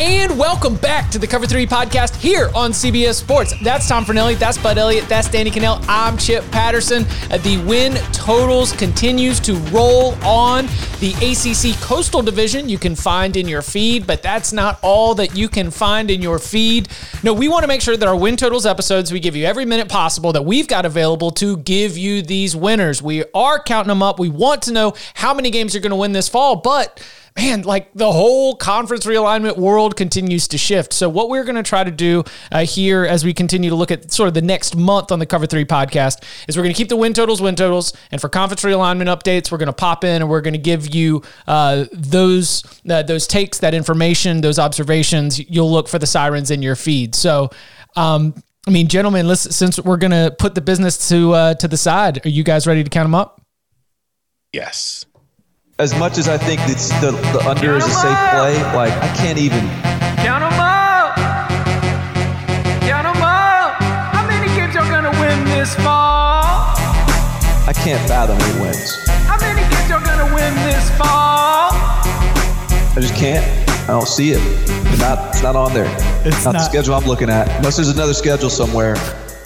And welcome back to the Cover 3 podcast here on CBS Sports. That's Tom Fornelli, that's Bud Elliott, that's Danny Kanell, I'm Chip Patterson. Uh, the win totals continues to roll on. The ACC Coastal Division you can find in your feed, but that's not all that you can find in your feed. No, we want to make sure that our win totals episodes, we give you every minute possible that we've got available to give you these winners. We are counting them up. We want to know how many games you're going to win this fall, but man, like the whole conference realignment world continues to shift. So, what we're going to try to do uh, here as we continue to look at sort of the next month on the Cover 3 podcast is we're going to keep the win totals, win totals. And for conference realignment updates, we're going to pop in and we're going to give you uh, those, uh, those takes, that information, those observations. You'll look for the sirens in your feed. So, um, I mean, gentlemen, listen, since we're going to put the business to uh, to the side, are you guys ready to count them up? Yes as much as I think it's the, the under is a safe play, like I can't even. Count them up. Count them up. How many games are gonna win this fall? I can't fathom who wins. How many games are gonna win this fall? I just can't. I don't see it. It's not, it's not on there. It's not, not the schedule I'm looking at. Unless there's another schedule somewhere.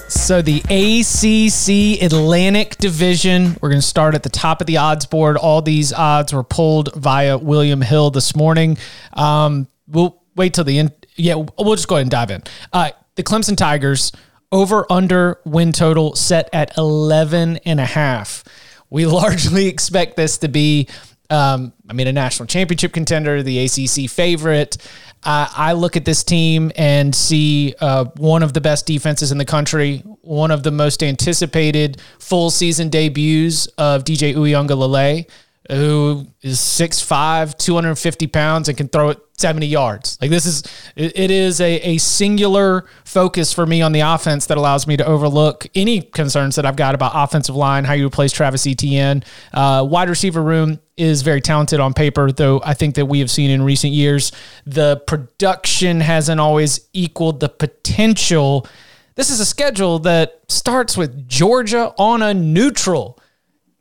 So the ACC Atlantic Division, we're going to start at the top of the odds board. All these odds were pulled via William Hill this morning. Um, we'll wait till the end. Yeah, we'll just go ahead and dive in. Uh, the Clemson Tigers over under win total set at 11 and a half. We largely expect this to be um, I mean, a national championship contender, the ACC favorite. Uh, I look at this team and see uh, one of the best defenses in the country, one of the most anticipated full season debuts of DJ Uiagalelei who is 6'5, 250 pounds, and can throw it 70 yards. Like this is, it is a, a singular focus for me on the offense that allows me to overlook any concerns that I've got about offensive line, how you replace Travis Etienne. Uh, wide receiver room is very talented on paper, though I think that we have seen in recent years the production hasn't always equaled the potential. This is a schedule that starts with Georgia on a neutral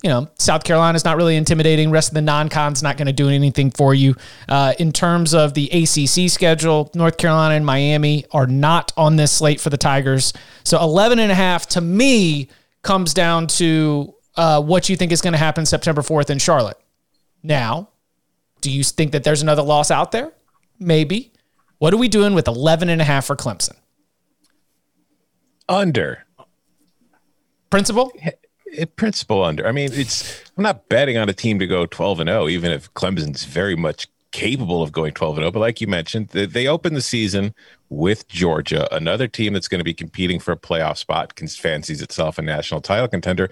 you know, South Carolina's not really intimidating. Rest of the non-con's not going to do anything for you. Uh, in terms of the ACC schedule, North Carolina and Miami are not on this slate for the Tigers. So 11 and a half to me comes down to uh, what you think is going to happen September 4th in Charlotte. Now, do you think that there's another loss out there? Maybe. What are we doing with 11 and a half for Clemson? Under. Principle? Principle under. I mean, it's I'm not betting on a team to go 12 and 0, even if Clemson's very much capable of going 12 and 0. But like you mentioned, they, they opened the season with Georgia, another team that's going to be competing for a playoff spot, fancies itself a national title contender.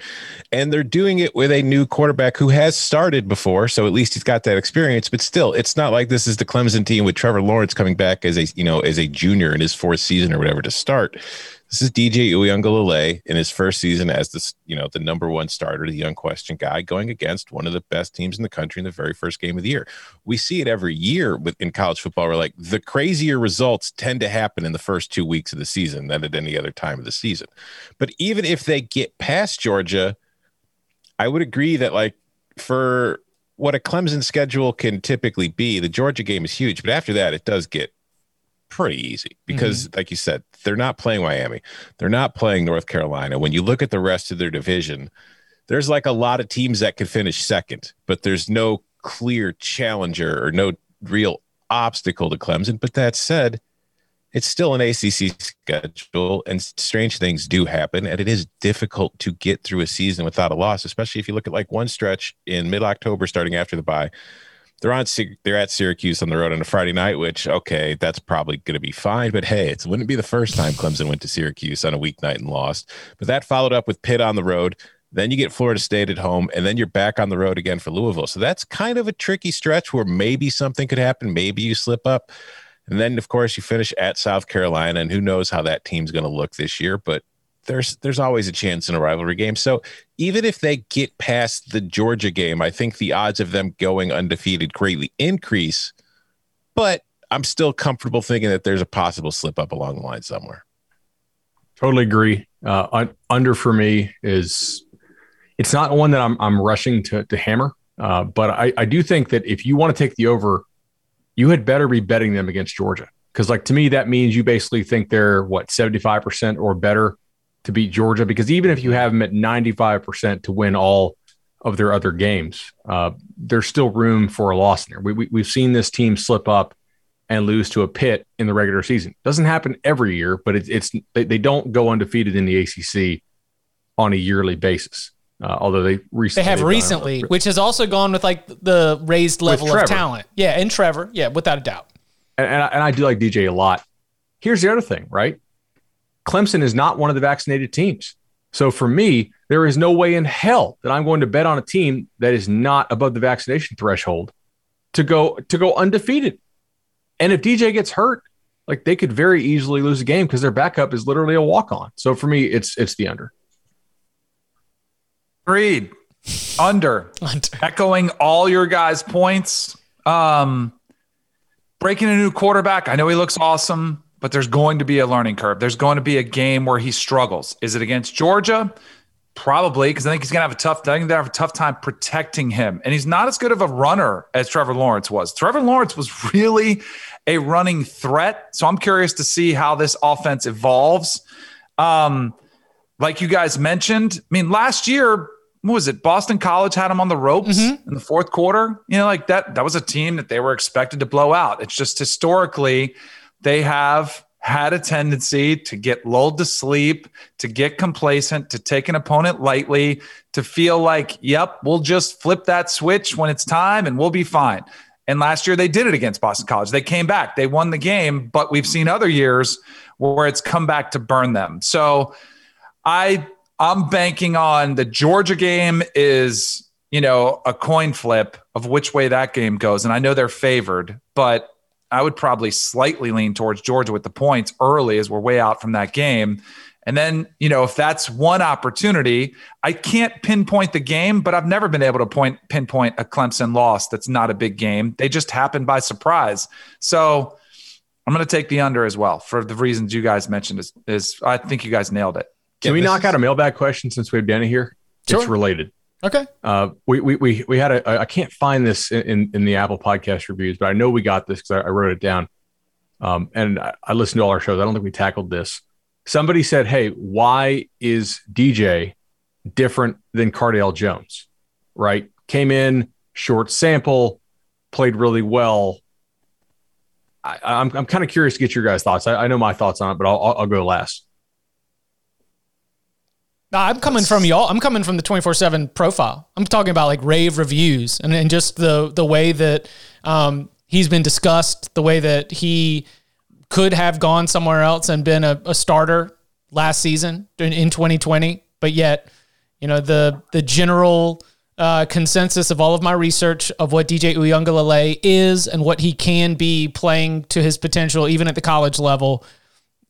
And they're doing it with a new quarterback who has started before. So at least he's got that experience. But still, it's not like this is the Clemson team with Trevor Lawrence coming back as a, you know, as a junior in his fourth season or whatever to start. This is DJ Uiagalelei in his first season as the you know the number one starter, the unquestioned guy, going against one of the best teams in the country in the very first game of the year. We see it every year with in college football. Where like the crazier results tend to happen in the first two weeks of the season than at any other time of the season. But even if they get past Georgia, I would agree that like for what a Clemson schedule can typically be, the Georgia game is huge. But after that, it does get pretty easy because, mm-hmm. like you said, they're not playing Miami, they're not playing North Carolina. When you look at the rest of their division, there's like a lot of teams that could finish second, but there's no clear challenger or no real obstacle to Clemson. But that said, it's still an ACC schedule, and strange things do happen, and it is difficult to get through a season without a loss, especially if you look at like one stretch in mid October, starting after the bye they're on they're at Syracuse on the road on a Friday night, which okay, that's probably going to be fine. But hey, it wouldn't be the first time Clemson went to Syracuse on a weeknight and lost. But that followed up with Pitt on the road. Then you get Florida State at home, and then you're back on the road again for Louisville. So that's kind of a tricky stretch where maybe something could happen. Maybe you slip up. And then, of course, you finish at South Carolina, and who knows how that team's going to look this year. But there's there's always a chance in a rivalry game. So even if they get past the Georgia game, I think the odds of them going undefeated greatly increase. But I'm still comfortable thinking that there's a possible slip up along the line somewhere. Totally agree. Uh, un- under for me is it's not one that I'm I'm rushing to to hammer, uh, but I, I do think that if you want to take the over, you had better be betting them against Georgia because like to me that means you basically think they're what 75 percent or better to beat Georgia because even if you have them at 95% to win all of their other games, uh, there's still room for a loss in there. We, we, we've seen this team slip up and lose to a Pitt in the regular season. Doesn't happen every year, but it, it's they, they, don't go undefeated in the ACC on a yearly basis. Uh, although they recently they have recently, which has also gone with like the raised level of talent. Yeah, and Trevor, yeah, without a doubt. And, and I, and I do like DJ a lot. Here's the other thing, right? Clemson is not one of the vaccinated teams. So for me, there is no way in hell that I'm going to bet on a team that is not above the vaccination threshold to go to go undefeated. And if DJ gets hurt, like they could very easily lose a game because their backup is literally a walk on. So for me, it's it's the under. Agreed. Under. under. Echoing all your guys' points. Um, breaking a new quarterback. I know he looks awesome but there's going to be a learning curve. There's going to be a game where he struggles. Is it against Georgia? Probably, because I think he's gonna have a tough. I think they have a tough time protecting him, and he's not as good of a runner as Trevor Lawrence was. Trevor Lawrence was really a running threat, so I'm curious to see how this offense evolves. Um, like you guys mentioned, I mean, last year what was it? Boston College had him on the ropes mm-hmm. in the fourth quarter. You know, like that. That was a team that they were expected to blow out. It's just historically they have had a tendency to get lulled to sleep, to get complacent, to take an opponent lightly, to feel like, yep, we'll just flip that switch when it's time and we'll be fine. And last year they did it against Boston College. They came back, they won the game, but we've seen other years where it's come back to burn them. So I I'm banking on the Georgia game is, you know, a coin flip of which way that game goes. And I know they're favored, but I would probably slightly lean towards Georgia with the points early as we're way out from that game. And then, you know, if that's one opportunity, I can't pinpoint the game, but I've never been able to point pinpoint a Clemson loss that's not a big game. They just happened by surprise. So I'm going to take the under as well for the reasons you guys mentioned. Is, is I think you guys nailed it. Can yeah, we knock out a mailbag question since we have Danny here? Sure. It's related. Okay. Uh, we, we, we, we had a, I can't find this in, in the Apple podcast reviews, but I know we got this because I, I, wrote it down. Um, and I, I listened to all our shows. I don't think we tackled this. Somebody said, Hey, why is DJ different than Cardale Jones? Right. Came in, short sample, played really well. I, am I'm, I'm kind of curious to get your guys' thoughts. I, I know my thoughts on it, but I'll, I'll, I'll go last. I'm coming from y'all. I'm coming from the 24 seven profile. I'm talking about like rave reviews and, and just the, the way that, um, he's been discussed, the way that he could have gone somewhere else and been a, a starter last season in, in 2020, but yet, you know, the the general uh, consensus of all of my research of what DJ Uiagalelei is and what he can be playing to his potential, even at the college level.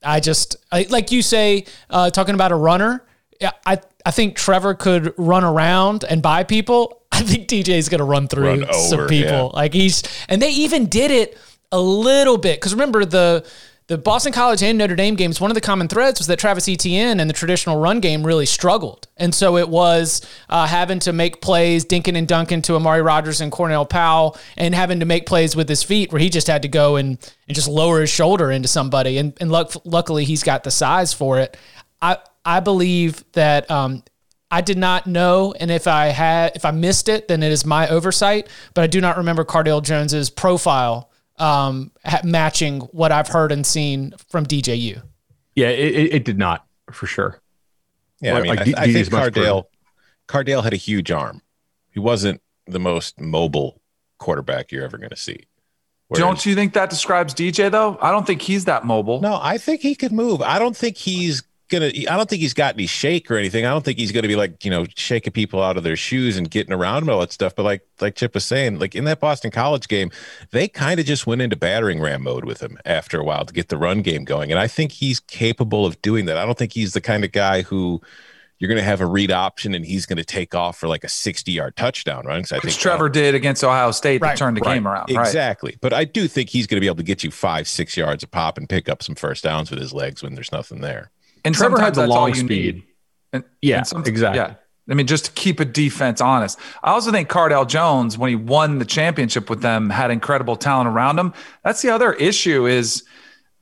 I just I, like you say, uh, talking about a runner. I I think Trevor could run around and buy people. I think DJ is going to run through run over, some people. Yeah. Like he's and they even did it a little bit because remember the the Boston College and Notre Dame games, one of the common threads was that Travis Etienne and the traditional run game really struggled. And so it was uh, having to make plays, dinking and dunking to Amari Rodgers and Cornell Powell, and having to make plays with his feet where he just had to go and, and just lower his shoulder into somebody. And, and luck, luckily, he's got the size for it. I, I believe that um, I did not know, and if I had, if I missed it, then it is my oversight. But I do not remember Cardale Jones's profile um, matching what I've heard and seen from DJU. Yeah, it, it did not for sure. Yeah, like, I mean, like, I, I think Cardale Cardale had a huge arm. He wasn't the most mobile quarterback you're ever going to see. Whereas, don't you think that describes DJ though? I don't think he's that mobile. No, I think he could move. I don't think he's gonna i don't think he's got any shake or anything i don't think he's gonna be like you know shaking people out of their shoes and getting around and all that stuff but like like chip was saying like in that boston college game they kind of just went into battering ram mode with him after a while to get the run game going and i think he's capable of doing that i don't think he's the kind of guy who you're going to have a read option and he's going to take off for like a 60 yard touchdown, right? I think Trevor uh, did against Ohio State right, to turn the right, game around. Exactly. Right. But I do think he's going to be able to get you five, six yards a pop and pick up some first downs with his legs when there's nothing there. And Trevor has the long speed. And, yeah, and exactly. Yeah. I mean, just to keep a defense honest. I also think Cardale Jones, when he won the championship with them, had incredible talent around him. That's the other issue is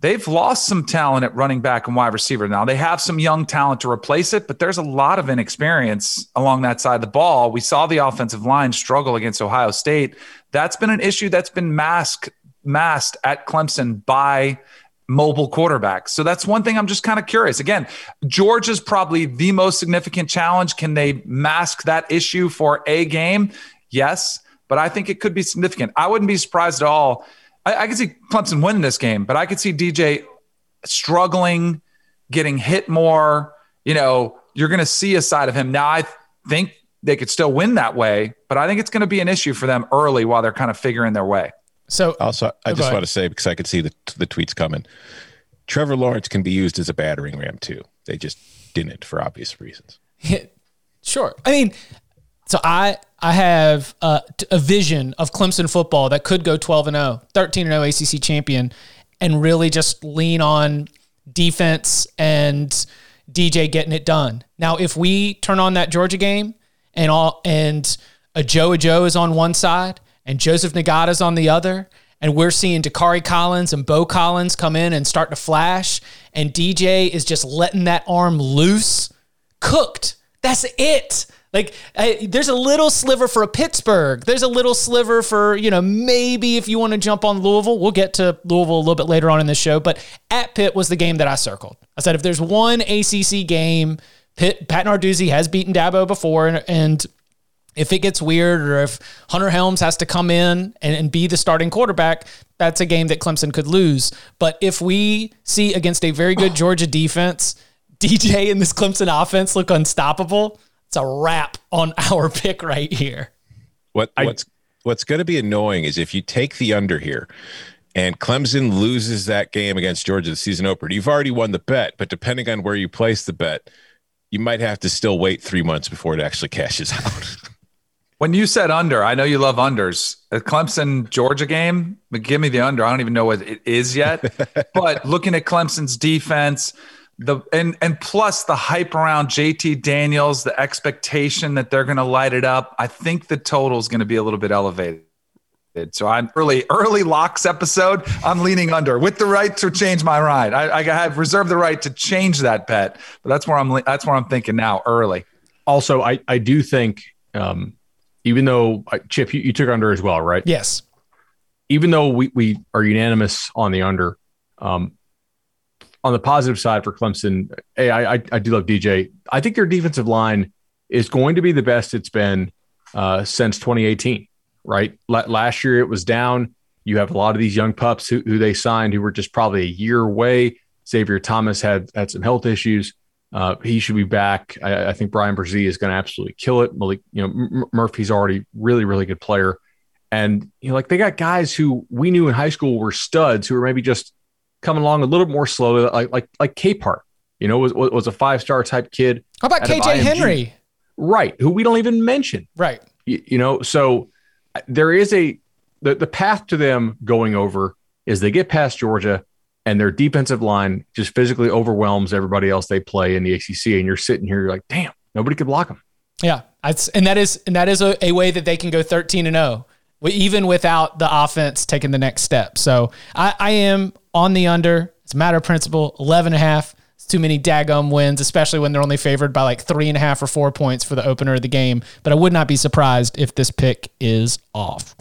they've lost some talent at running back and wide receiver. Now they have some young talent to replace it, but there's a lot of inexperience along that side of the ball. We saw the offensive line struggle against Ohio State. That's been an issue that's been masked masked at Clemson by mobile quarterbacks. So that's one thing I'm just kind of curious. Again, Georgia's probably the most significant challenge. Can they mask that issue for a game? Yes, but I think it could be significant. I wouldn't be surprised at all. I, I could see Clemson winning this game, but I could see DJ struggling, getting hit more. You know, you're going to see a side of him. Now, I think they could still win that way, but I think it's going to be an issue for them early while they're kind of figuring their way. So also, I oh, just want to say because I could see the the tweets coming. Trevor Lawrence can be used as a battering ram too. They just didn't for obvious reasons. sure. I mean, so I I have a, a vision of Clemson football that could go 12 and 0, 13 and 0 ACC champion and really just lean on defense and DJ getting it done. Now, if we turn on that Georgia game and all and Ajou Ajou is on one side and Joseph Ngata's on the other. And we're seeing Dacari Collins and Beaux Collins come in and start to flash. And DJ is just letting that arm loose. Cooked. That's it. Like, I, there's a little sliver for a Pittsburgh. There's a little sliver for, you know, maybe if you want to jump on Louisville. We'll get to Louisville a little bit later on in the show. But at Pitt was the game that I circled. I said, if there's one ACC game, Pitt, Pat Narduzzi has beaten Dabo before, and, and if it gets weird or if Hunter Helms has to come in and, and, be the starting quarterback, that's a game that Clemson could lose. But if we see against a very good Georgia defense, DJ and this Clemson offense look unstoppable, it's a wrap on our pick right here. What what's what's going to be annoying is if you take the under here and Clemson loses that game against Georgia the season opener, you've already won the bet, but depending on where you place the bet, you might have to still wait 3 months before it actually cashes out. When you said under, I know you love unders. The Clemson Georgia game, give me the under. I don't even know what it is yet. but looking at Clemson's defense, the and and plus the hype around JT Daniels, the expectation that they're going to light it up, I think the total is going to be a little bit elevated. So I'm early early locks episode. I'm leaning under with the right to change my ride. I, I have reserved the right to change that bet, but that's where I'm that's where I'm thinking now. Early. Also, I I do think um, even though Chip, you, you, took under as well, right? Yes. Even though we, we are unanimous on the under, um, on the positive side for Clemson, hey, I, I, I do love DJ. I think their defensive line is going to be the best it's been uh, since 2018. Right, L- last year it was down. You have a lot of these young pups who, who they signed who were just probably a year away. Xavier Thomas had had some health issues. Uh, he should be back. I, I think Bryan Bresee is going to absolutely kill it. Malik, you know, M- Murphy's already really, really good player. And, you know, like they got guys who we knew in high school were studs who were maybe just coming along a little bit more slowly, like, like, like Capehart, you know, was, was a five star type kid. How about KJ Henry? Right. Who we don't even mention. Right. You, you know, so uh, there is a, the, the path to them going over is they get past Georgia and their defensive line just physically overwhelms everybody else they play in the ACC. And you're sitting here, you're like, damn, nobody could block them. Yeah, and that is and that is a, a way that they can go 13 and 0, even without the offense taking the next step. So I, I am on the under. It's a matter of principle. 11 and a half. It's too many daggum wins, especially when they're only favored by like three and a half or four points for the opener of the game. But I would not be surprised if this pick is off.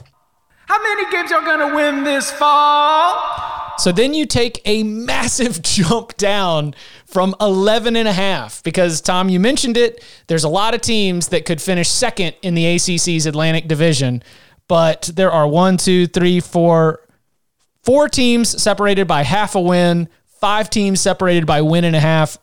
How many games y'all gonna win this fall? So then you take a massive jump down from 11 and a half because Tom, you mentioned it. There's a lot of teams that could finish second in the ACC's Atlantic Division, but there are one, two, three, four, four teams separated by half a win, five teams separated by win and a half.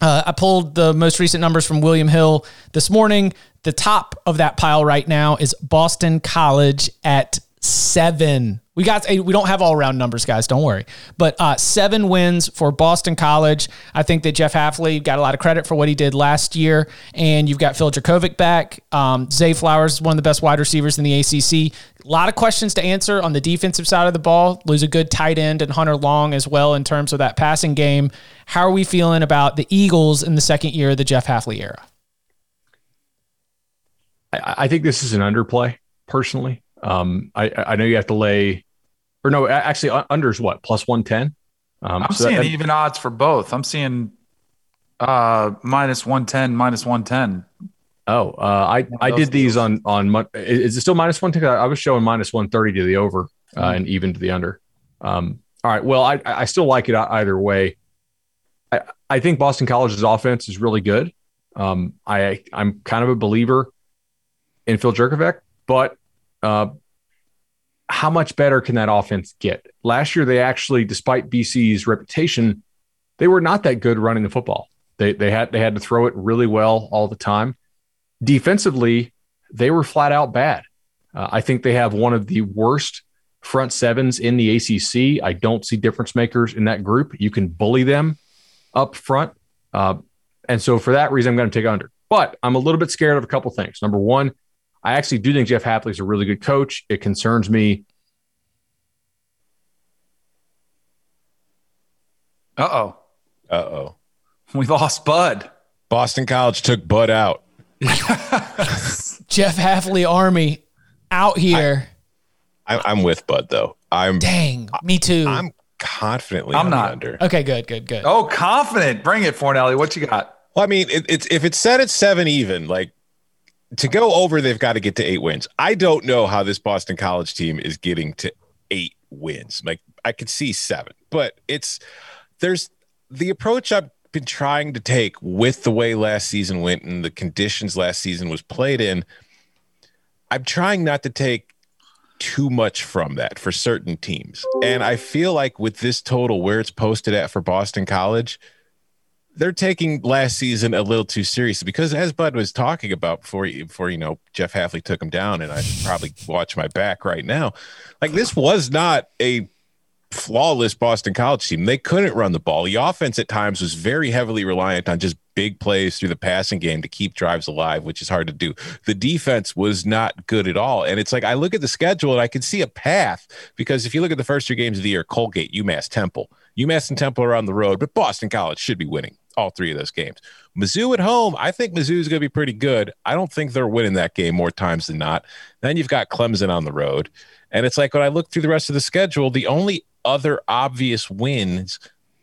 Uh, I pulled the most recent numbers from William Hill this morning. The top of that pile right now is Boston College at seven. We got we don't have all round numbers, guys. Don't worry. But uh, seven wins for Boston College. I think that Jeff Hafley got a lot of credit for what he did last year, and you've got Phil Jurkovec back. Um, Zay Flowers is one of the best wide receivers in the ACC. A lot of questions to answer on the defensive side of the ball. Lose a good tight end and Hunter Long as well in terms of that passing game. How are we feeling about the Eagles in the second year of the Jeff Hafley era? I, I think this is an underplay personally. Um, I, I know you have to lay, or no, actually, unders what plus one ten. Um, I'm so seeing that, even odds for both. I'm seeing uh minus one ten, minus one ten. Oh, uh, I I did these on on. Is it still minus one ten? I was showing minus one thirty to the over uh, mm-hmm. and even to the under. Um, all right. Well, I I still like it either way. I I think Boston College's offense is really good. Um, I I'm kind of a believer in Phil Jurkovec, but uh, how much better can that offense get? Last year, they actually, despite BC's reputation, they were not that good running the football. They they had they had to throw it really well all the time. Defensively, they were flat out bad. Uh, I think they have one of the worst front sevens in the ACC. I don't see difference makers in that group. You can bully them up front, uh, and so for that reason, I'm going to take under. But I'm a little bit scared of a couple things. Number one, I actually do think Jeff Hafley is a really good coach. It concerns me. Uh oh. Uh oh. We lost Bud. Boston College took Bud out. Jeff Hafley Army out here. I, am with Bud though. I'm dang. Me too. I'm confidently. I'm not under. Okay, good, good, good. Oh, confident. Bring it, Fornelli. What you got? Well, I mean, it, it's if it's set at seven even, like to go over, they've got to get to eight wins. I don't know how this Boston College team is getting to eight wins. Like I could see seven, but it's there's the approach I've been trying to take with the way last season went and the conditions last season was played in. I'm trying not to take too much from that for certain teams. And I feel like with this total where it's posted at for Boston College, they're taking last season a little too seriously because as Bud was talking about before before you know Jeff Hafley took him down and I probably watch my back right now. Like this was not a flawless Boston College team. They couldn't run the ball. The offense at times was very heavily reliant on just big plays through the passing game to keep drives alive, which is hard to do. The defense was not good at all. And it's like I look at the schedule and I can see a path because if you look at the first three games of the year, Colgate, UMass, Temple, UMass and Temple are on the road, but Boston College should be winning all three of those games. Mizzou at home, I think Mizzou is going to be pretty good. I don't think they're winning that game more times than not. Then you've got Clemson on the road. And it's like when I look through the rest of the schedule, the only other obvious wins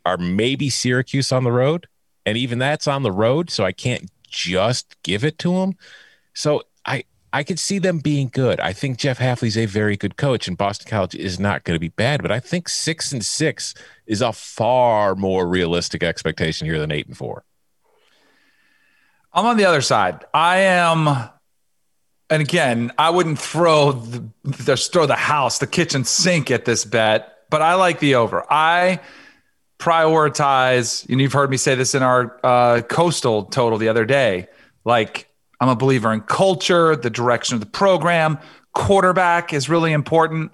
are maybe Syracuse on the road. And even that's on the road. So I can't just give it to them. So I, could see them being good. I think Jeff Hafley's a very good coach, and Boston College is not going to be bad. But I think six and six is a far more realistic expectation here than eight and four. I'm on the other side. I am and again, I wouldn't throw the just throw the house, the kitchen sink at this bet, but I like the over. I prioritize, and you've heard me say this in our uh, coastal total the other day. Like I'm a believer in culture, the direction of the program. Quarterback is really important.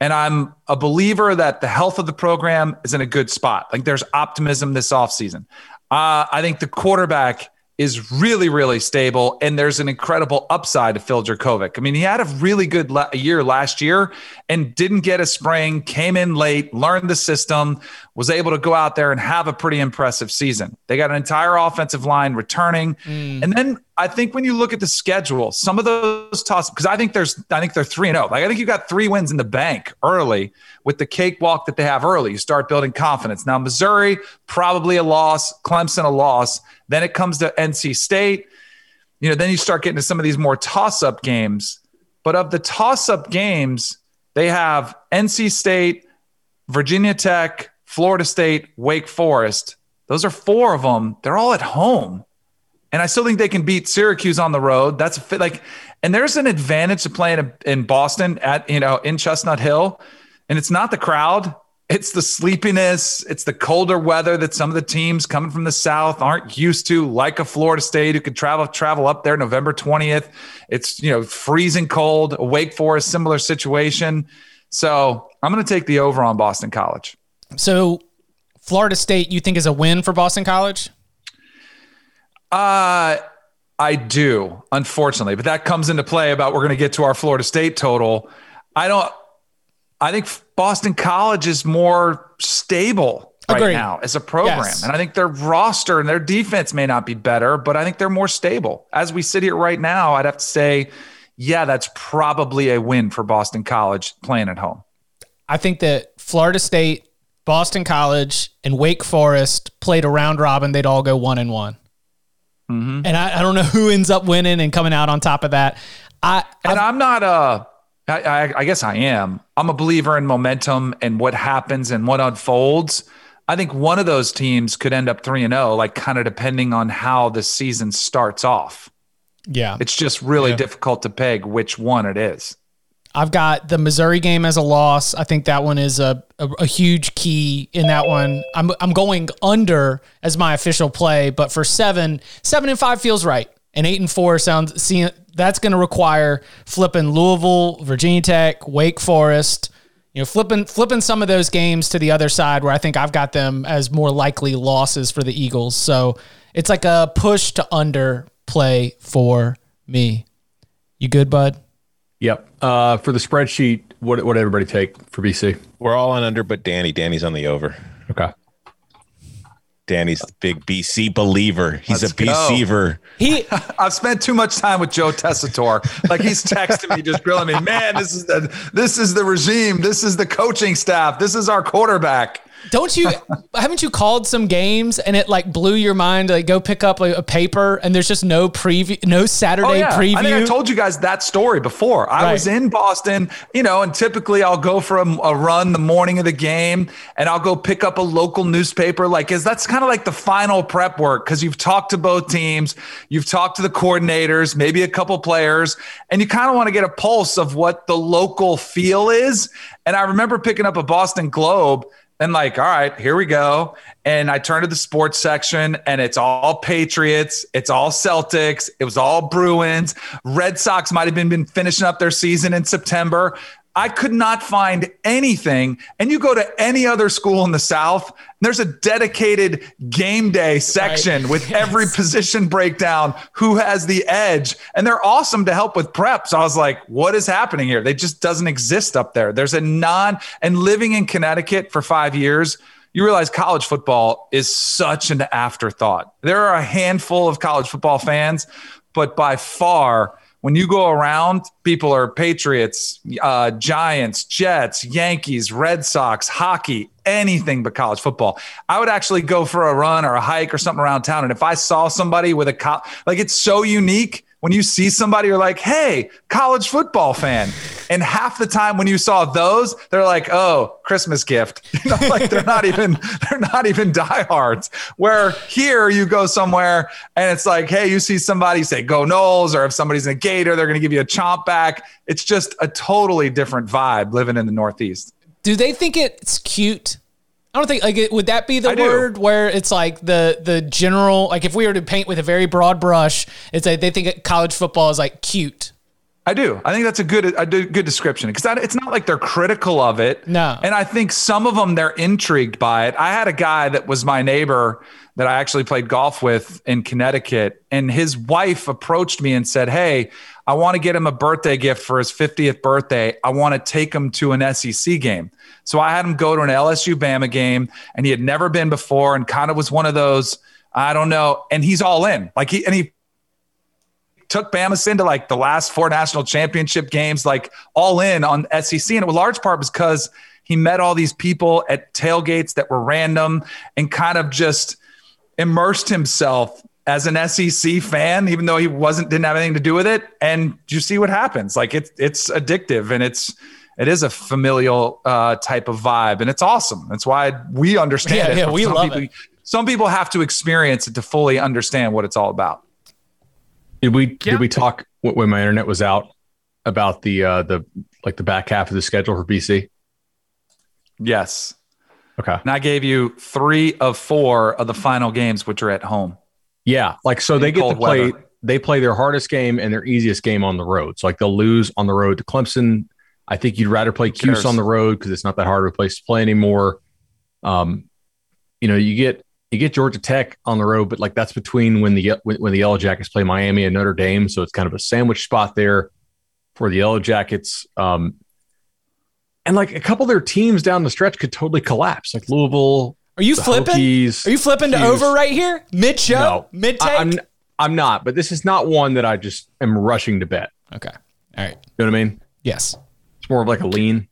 And I'm a believer that the health of the program is in a good spot. Like there's optimism this offseason. Uh, I think the quarterback is really, really stable. And there's an incredible upside to Phil Jurkovec. I mean, he had a really good la- year last year and didn't get a spring, came in late, learned the system, was able to go out there and have a pretty impressive season. They got an entire offensive line returning. Mm. And then I think when you look at the schedule, some of those toss because I think there's I think they're 3 and 0. Like I think you got 3 wins in the bank early with the cakewalk that they have early. You start building confidence. Now Missouri probably a loss, Clemson a loss. Then it comes to NC State. You know, then you start getting to some of these more toss-up games. But of the toss-up games, they have NC State, Virginia Tech, Florida State, Wake Forest. Those are four of them. They're all at home. And I still think they can beat Syracuse on the road. That's a fit like, and there's an advantage to playing in Boston at, you know, in Chestnut Hill. And it's not the crowd, it's the sleepiness, it's the colder weather that some of the teams coming from the south aren't used to, like a Florida State who could travel travel up there November 20th. It's you know freezing cold. Wake Forest similar situation. So I'm going to take the over on Boston College. So Florida State, you think is a win for Boston College? Uh I do, unfortunately, but that comes into play about we're going to get to our Florida State total. I don't I think Boston College is more stable right Agreed. now as a program. Yes. And I think their roster and their defense may not be better, but I think they're more stable. As we sit here right now, I'd have to say, yeah, that's probably a win for Boston College playing at home. I think that Florida State, Boston College, and Wake Forest played a round robin, they'd all go one and one. Mm-hmm. And I, I, don't know who ends up winning and coming out on top of that. I and i am not uh I, I, I guess I am. I'm a believer in momentum and what happens and what unfolds. I think one of those teams could end up 3 and 0 like kind of depending on how the season starts off. Yeah. It's just really yeah. difficult to peg which one it is. I've got the Missouri game as a loss. I think that one is a, a, a, huge key in that one. I'm I'm going under as my official play, but for seven, seven and five feels right, and eight and four sounds see that's going to require flipping Louisville, Virginia Tech, Wake Forest. You know, flipping flipping some of those games to the other side where I think I've got them as more likely losses for the Eagles. So it's like a push to under play for me. You good, bud? Yep. Uh, for the spreadsheet, what what everybody take for BC? We're all on under, but Danny. Danny's on the over. Okay. Danny's the big BC believer. He's Let's a BCver. He, I've spent too much time with Joe Tessitore. Like he's texting me, just grilling me. Man, this is the this is the regime. This is the coaching staff. This is our quarterback. Don't you? haven't you called some games and it like blew your mind? Like go pick up a, a paper and there's just no preview, no Saturday oh, yeah. preview. I think I told you guys that story before. I right. was in Boston, you know, and typically I'll go for a, a, run the morning of the game and I'll go pick up a local newspaper. Like, is that's kind of like the final prep work because you've talked to both teams, you've talked to the coordinators, maybe a couple players, and you kind of want to get a pulse of what the local feel is. And I remember picking up a Boston Globe and like, all right, here we go. And I turn to the sports section and it's all Patriots, it's all Celtics, it was all Bruins. Red Sox might have been, been finishing up their season in September. I could not find anything. And you go to any other school in the South, there's a dedicated game day section right. with yes. every position breakdown, who has the edge. And they're awesome to help with prep. So I was like, what is happening here? They just doesn't exist up there. There's a non, and living in Connecticut for five years, you realize college football is such an afterthought. There are a handful of college football fans, but by far, when you go around, people are Patriots, uh, Giants, Jets, Yankees, Red Sox, hockey, anything but college football. I would actually go for a run or a hike or something around town. And if I saw somebody with a co- like it's so unique when you see somebody, you're like, hey, college football fan. And half the time when you saw those, they're like, oh, Christmas gift. You know, like they're not even, they're not even diehards. Where here you go somewhere and it's like, hey, you see somebody say go Noles, or if somebody's in a gator, they're gonna give you a chomp back. It's just a totally different vibe living in the Northeast. Do they think it's cute I don't think like would that be the I do. word where it's like the the general like if we were to paint with a very broad brush, it's like they think college football is like cute. I do. I think that's a good a good description because it's not like they're critical of it. No. And I think some of them they're intrigued by it. I had a guy that was my neighbor that I actually played golf with in Connecticut, and his wife approached me and said, "Hey, I want to get him a birthday gift for his 50th birthday. I want to take him to an SEC game." So I had him go to an LSU Bama game, and he had never been before, and kind of was one of those. I don't know, and he's all in. Like he and he took Bama into like the last four national championship games, like all in on SEC. And was large part was because he met all these people at tailgates that were random and kind of just immersed himself as an SEC fan, even though he wasn't didn't have anything to do with it. And you see what happens. Like it's it's addictive and it's it is a familial uh, type of vibe, and it's awesome. That's why we understand yeah, it. Yeah, we some love people, it. Some people have to experience it to fully understand what it's all about. Did we did we talk when my internet was out about the uh, the like the back half of the schedule for BC? Yes. Okay. And I gave you three of four of the final games, which are at home. Yeah, like so they get to play. weather. They play their hardest game and their easiest game on the road. So like they'll lose on the road to Clemson. I think you'd rather play? Cuse on the road because it's not that hard of a place to play anymore. Um, you know, you get you get Georgia Tech on the road, but like that's between when the when, when the Yellow Jackets play Miami and Notre Dame, so it's kind of a sandwich spot there for the Yellow Jackets. Um, and like a couple of their teams down the stretch could totally collapse, like Louisville. Are you flipping? Hokies. Are you flipping to Hughes. over right here? Mid show? No, Mid I, take? I'm I'm not, but this is not one that I just am rushing to bet. okay. All right. You know what I mean? Yes. It's more of like a lean.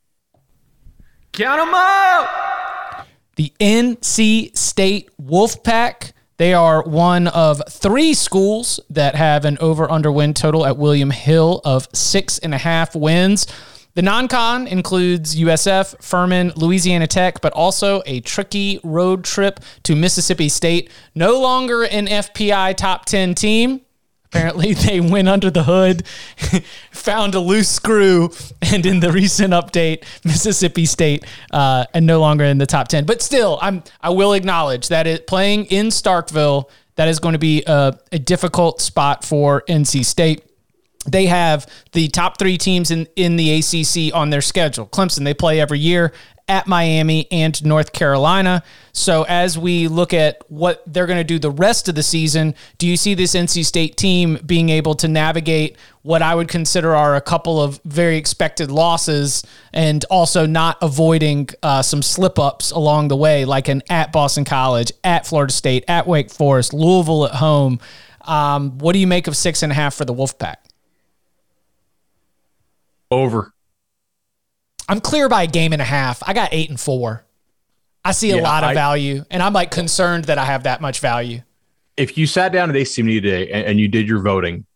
Count them up! The NC State Wolfpack. They are one of three schools that have an over under win total at William Hill of six and a half wins. The non con includes USF, Furman, Louisiana Tech, but also a tricky road trip to Mississippi State. No longer an FPI top 10 team. Apparently, they went under the hood, found a loose screw, and in the recent update, Mississippi State, uh, and no longer in the top ten. But still, I'm I will acknowledge that it playing in Starkville that is going to be a, a difficult spot for NC State. They have the top three teams in, in the ACC on their schedule. Clemson, they play every year at Miami and North Carolina. So, as we look at what they're going to do the rest of the season, do you see this NC State team being able to navigate what I would consider are a couple of very expected losses and also not avoiding uh, some slip ups along the way, like an at Boston College, at Florida State, at Wake Forest, Louisville at home? Um, what do you make of six and a half for the Wolfpack? Over. I'm clear by a game and a half. I got eight and four. I see a Yeah, lot of I- value, and I'm like concerned that I have that much value. If you sat down at ACC Media today and, and you did your voting,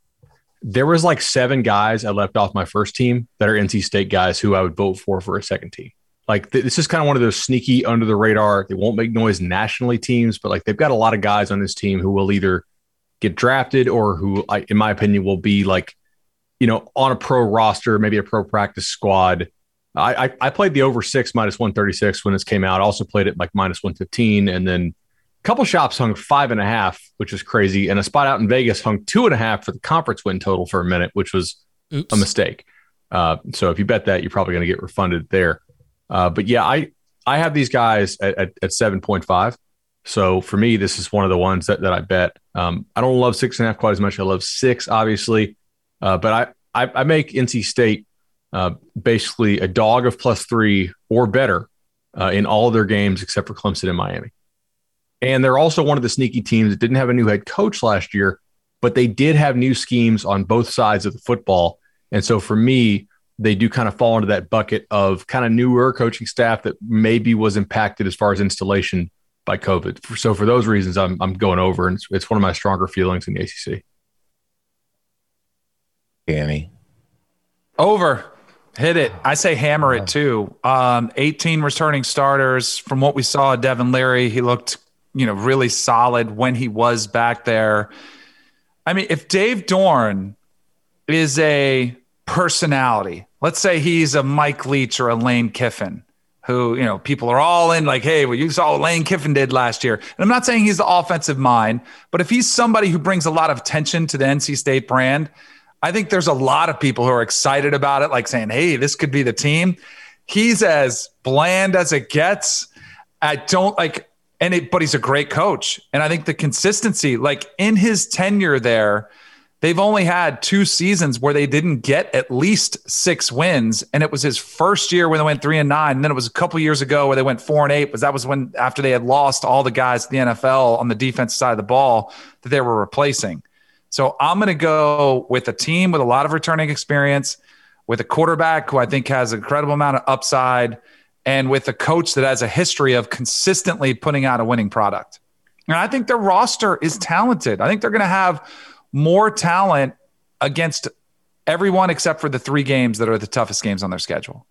there was like seven guys I left off my first team that are NC State guys who I would vote for for a second team. Like th- this is kind of one of those sneaky under the radar. They won't make noise nationally teams, but like they've got a lot of guys on this team who will either get drafted or who, I, in my opinion, will be like, you know, on a pro roster, maybe a pro practice squad. I, I, I played the over six minus 136 when this came out. I also played it like minus 115. And then a couple shops hung five and a half, which was crazy. And a spot out in Vegas hung two and a half for the conference win total for a minute, which was Oops. a mistake. Uh, so if you bet that, you're probably going to get refunded there. Uh, but yeah, I I have these guys at, at, at 7.5. So for me, this is one of the ones that, that I bet. Um, I don't love six and a half quite as much. I love six, obviously. Uh, but I, I, I make NC State uh, basically a dog of plus three or better uh, in all their games except for Clemson and Miami. And they're also one of the sneaky teams that didn't have a new head coach last year, but they did have new schemes on both sides of the football. And so for me, they do kind of fall into that bucket of kind of newer coaching staff that maybe was impacted as far as installation by COVID. So for those reasons, I'm, I'm going over, and it's one of my stronger feelings in the ACC. Danny. Over. Hit it. I say hammer it too. Um, 18 returning starters. From what we saw, Devin Leary, he looked, you know, really solid when he was back there. I mean, if Dave Doeren is a personality, let's say he's a Mike Leach or a Lane Kiffin, who, you know, people are all in like, hey, well, you saw what Lane Kiffin did last year. And I'm not saying he's the offensive mind, but if he's somebody who brings a lot of attention to the NC State brand, I think there's a lot of people who are excited about it, like saying, hey, this could be the team. He's as bland as it gets. I don't like, and but he's a great coach. And I think the consistency, like in his tenure there, they've only had two seasons where they didn't get at least six wins. And it was his first year when they went three and nine. And then it was a couple years ago where they went four and eight, because that was when after they had lost all the guys to the NFL on the defense side of the ball that they were replacing. So I'm going to go with a team with a lot of returning experience, with a quarterback who I think has an incredible amount of upside, and with a coach that has a history of consistently putting out a winning product. And I think their roster is talented. I think they're going to have more talent against everyone except for the three games that are the toughest games on their schedule.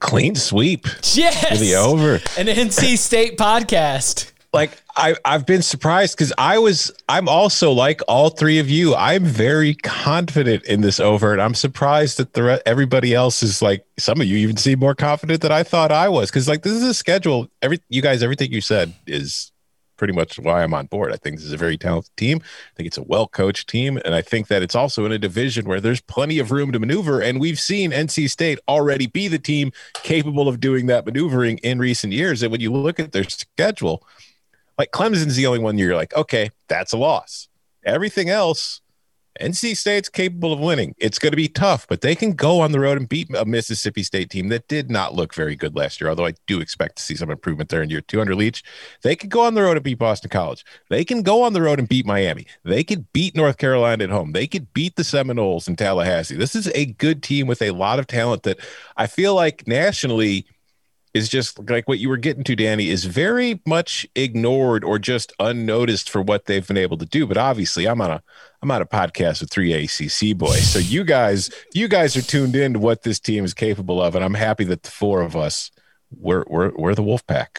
Clean sweep. Yes. The over. An NC State podcast like I I've been surprised because I was I'm also like all three of you. I'm very confident in this over, and I'm surprised that the re- everybody else is like some of you even seem more confident than I thought I was because like this is a schedule. Every you guys, everything you said is pretty much why I'm on board. I think this is a very talented team. I think it's a well coached team, and I think that it's also in a division where there's plenty of room to maneuver. And we've seen NC State already be the team capable of doing that maneuvering in recent years. And when you look at their schedule like Clemson's the only one you're like, okay, that's a loss. Everything else, NC State's capable of winning. It's going to be tough, but they can go on the road and beat a Mississippi State team that did not look very good last year. Although I do expect to see some improvement there in year two under Leach. They could go on the road and beat Boston College. They can go on the road and beat Miami. They could beat North Carolina at home. They could beat the Seminoles in Tallahassee. This is a good team with a lot of talent that I feel like nationally is just like what you were getting to, Danny, is very much ignored or just unnoticed for what they've been able to do. But obviously, I'm on a I'm on a podcast with three ACC boys, so you guys you guys are tuned in to what this team is capable of, and I'm happy that the four of us we're we're, we're the Wolfpack.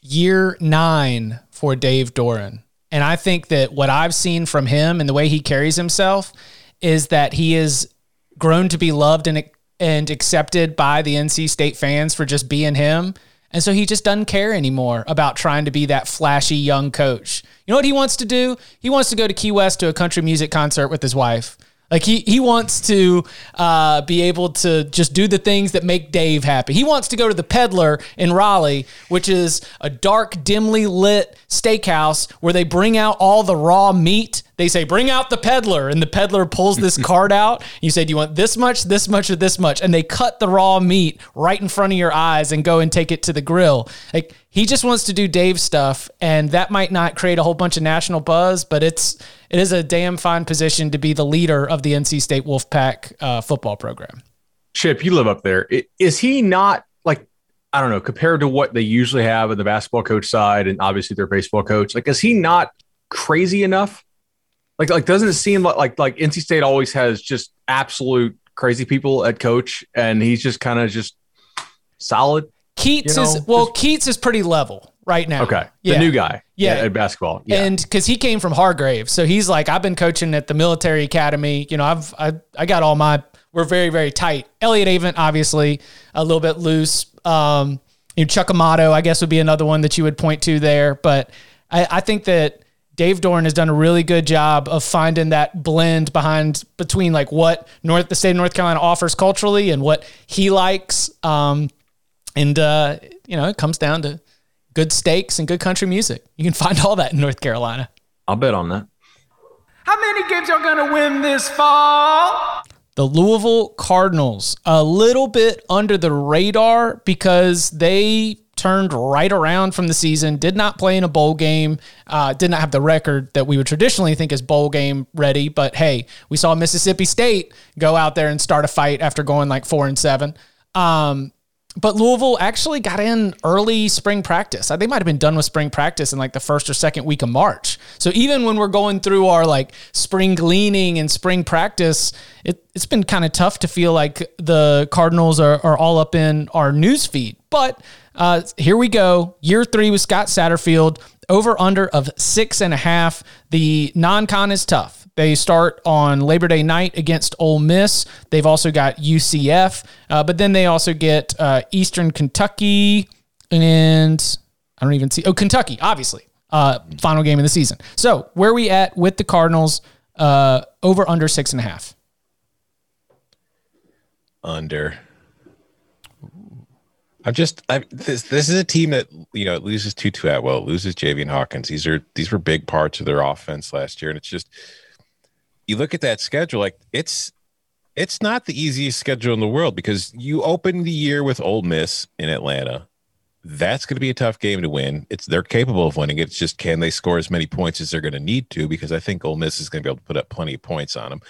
Year nine for Dave Doeren, and I think that what I've seen from him and the way he carries himself is that he is grown to be loved and and accepted by the NC State fans for just being him. And so he just doesn't care anymore about trying to be that flashy young coach. You know what he wants to do? He wants to go to Key West to a country music concert with his wife. Like he he wants to uh, be able to just do the things that make Dave happy. He wants to go to the Peddler in Raleigh, which is a dark, dimly lit steakhouse where they bring out all the raw meat they say, bring out the peddler. And the peddler pulls this card out. You say, do you want this much, this much, or this much? And they cut the raw meat right in front of your eyes and go and take it to the grill. Like he just wants to do Dave stuff. And that might not create a whole bunch of national buzz, but it's, it is a damn fine position to be the leader of the NC State Wolfpack uh, football program. Chip, you live up there. Is he not like I don't know, compared to what they usually have in the basketball coach side and obviously their baseball coach, like is he not crazy enough like, like doesn't it seem like like like NC State always has just absolute crazy people at coach, and he's just kind of just solid. Keatts you know? is well, just, Keatts is pretty level right now. Okay, yeah. the new guy, yeah, at basketball, yeah. and because he came from Hargrave, so he's like, I've been coaching at the military academy. You know, I've I, I got all my. We're very very tight. Elliott Avent, obviously, a little bit loose. Um, you know, Chuck Amato, I guess, would be another one that you would point to there, but I, I think that Dave Doeren has done a really good job of finding that blend behind between like what North the state of North Carolina offers culturally and what he likes. Um, and uh, you know, it comes down to good steaks and good country music. You can find all that in North Carolina. I'll bet on that. How many games y'all gonna win this fall? The Louisville Cardinals, a little bit under the radar because they turned right around from the season, did not play in a bowl game, uh, did not have the record that we would traditionally think is bowl game ready. But hey, we saw Mississippi State go out there and start a fight after going like four and seven. Um, but Louisville actually got in early spring practice. They might have been done with spring practice in like the first or second week of March. So even when we're going through our like spring gleaning and spring practice, it, it's been kind of tough to feel like the Cardinals are, are all up in our news feed. But uh, here we go. Year three with Scott Satterfield. Over under of six and a half. The non con is tough. They start on Labor Day night against Ole Miss. They've also got UCF, uh, but then they also get uh, Eastern Kentucky and I don't even see. Oh, Kentucky, obviously. Uh, final game of the season. So where are we at with the Cardinals? Uh, over under six and a half. Under. I'm just I'm this this is a team that you know loses Tutu Atwell, loses Javian Hawkins. These are these were big parts of their offense last year, and it's just you look at that schedule, like it's it's not the easiest schedule in the world because you open the year with Ole Miss in Atlanta. That's going to be a tough game to win. It's they're capable of winning. It's just can they score as many points as they're going to need to because I think Ole Miss is going to be able to put up plenty of points on them.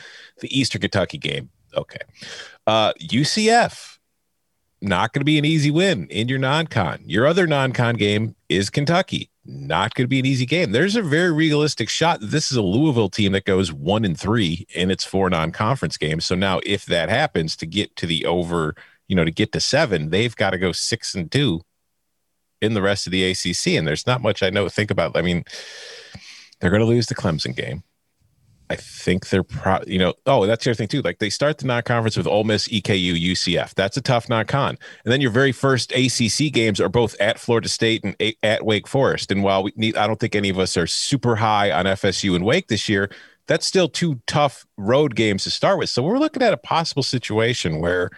The Eastern Kentucky game, okay. Uh, UCF, not going to be an easy win in your non-con. Your other non-con game is Kentucky not going to be an easy game. There's a very realistic shot this is a Louisville team that goes one and three in its four non-conference games. So now, if that happens, to get to the over, you know, to get to seven, they've got to go six and two in the rest of the ACC. And there's not much I know think about. I mean, they're going to lose the Clemson game. I think they're pro, you know, oh, that's the other thing too. Like they start the non-conference with Ole Miss, EKU, UCF. That's a tough non-con. And then your very first ACC games are both at Florida State and at Wake Forest. And while we need, I don't think any of us are super high on FSU and Wake this year. That's still two tough road games to start with. So we're looking at a possible situation where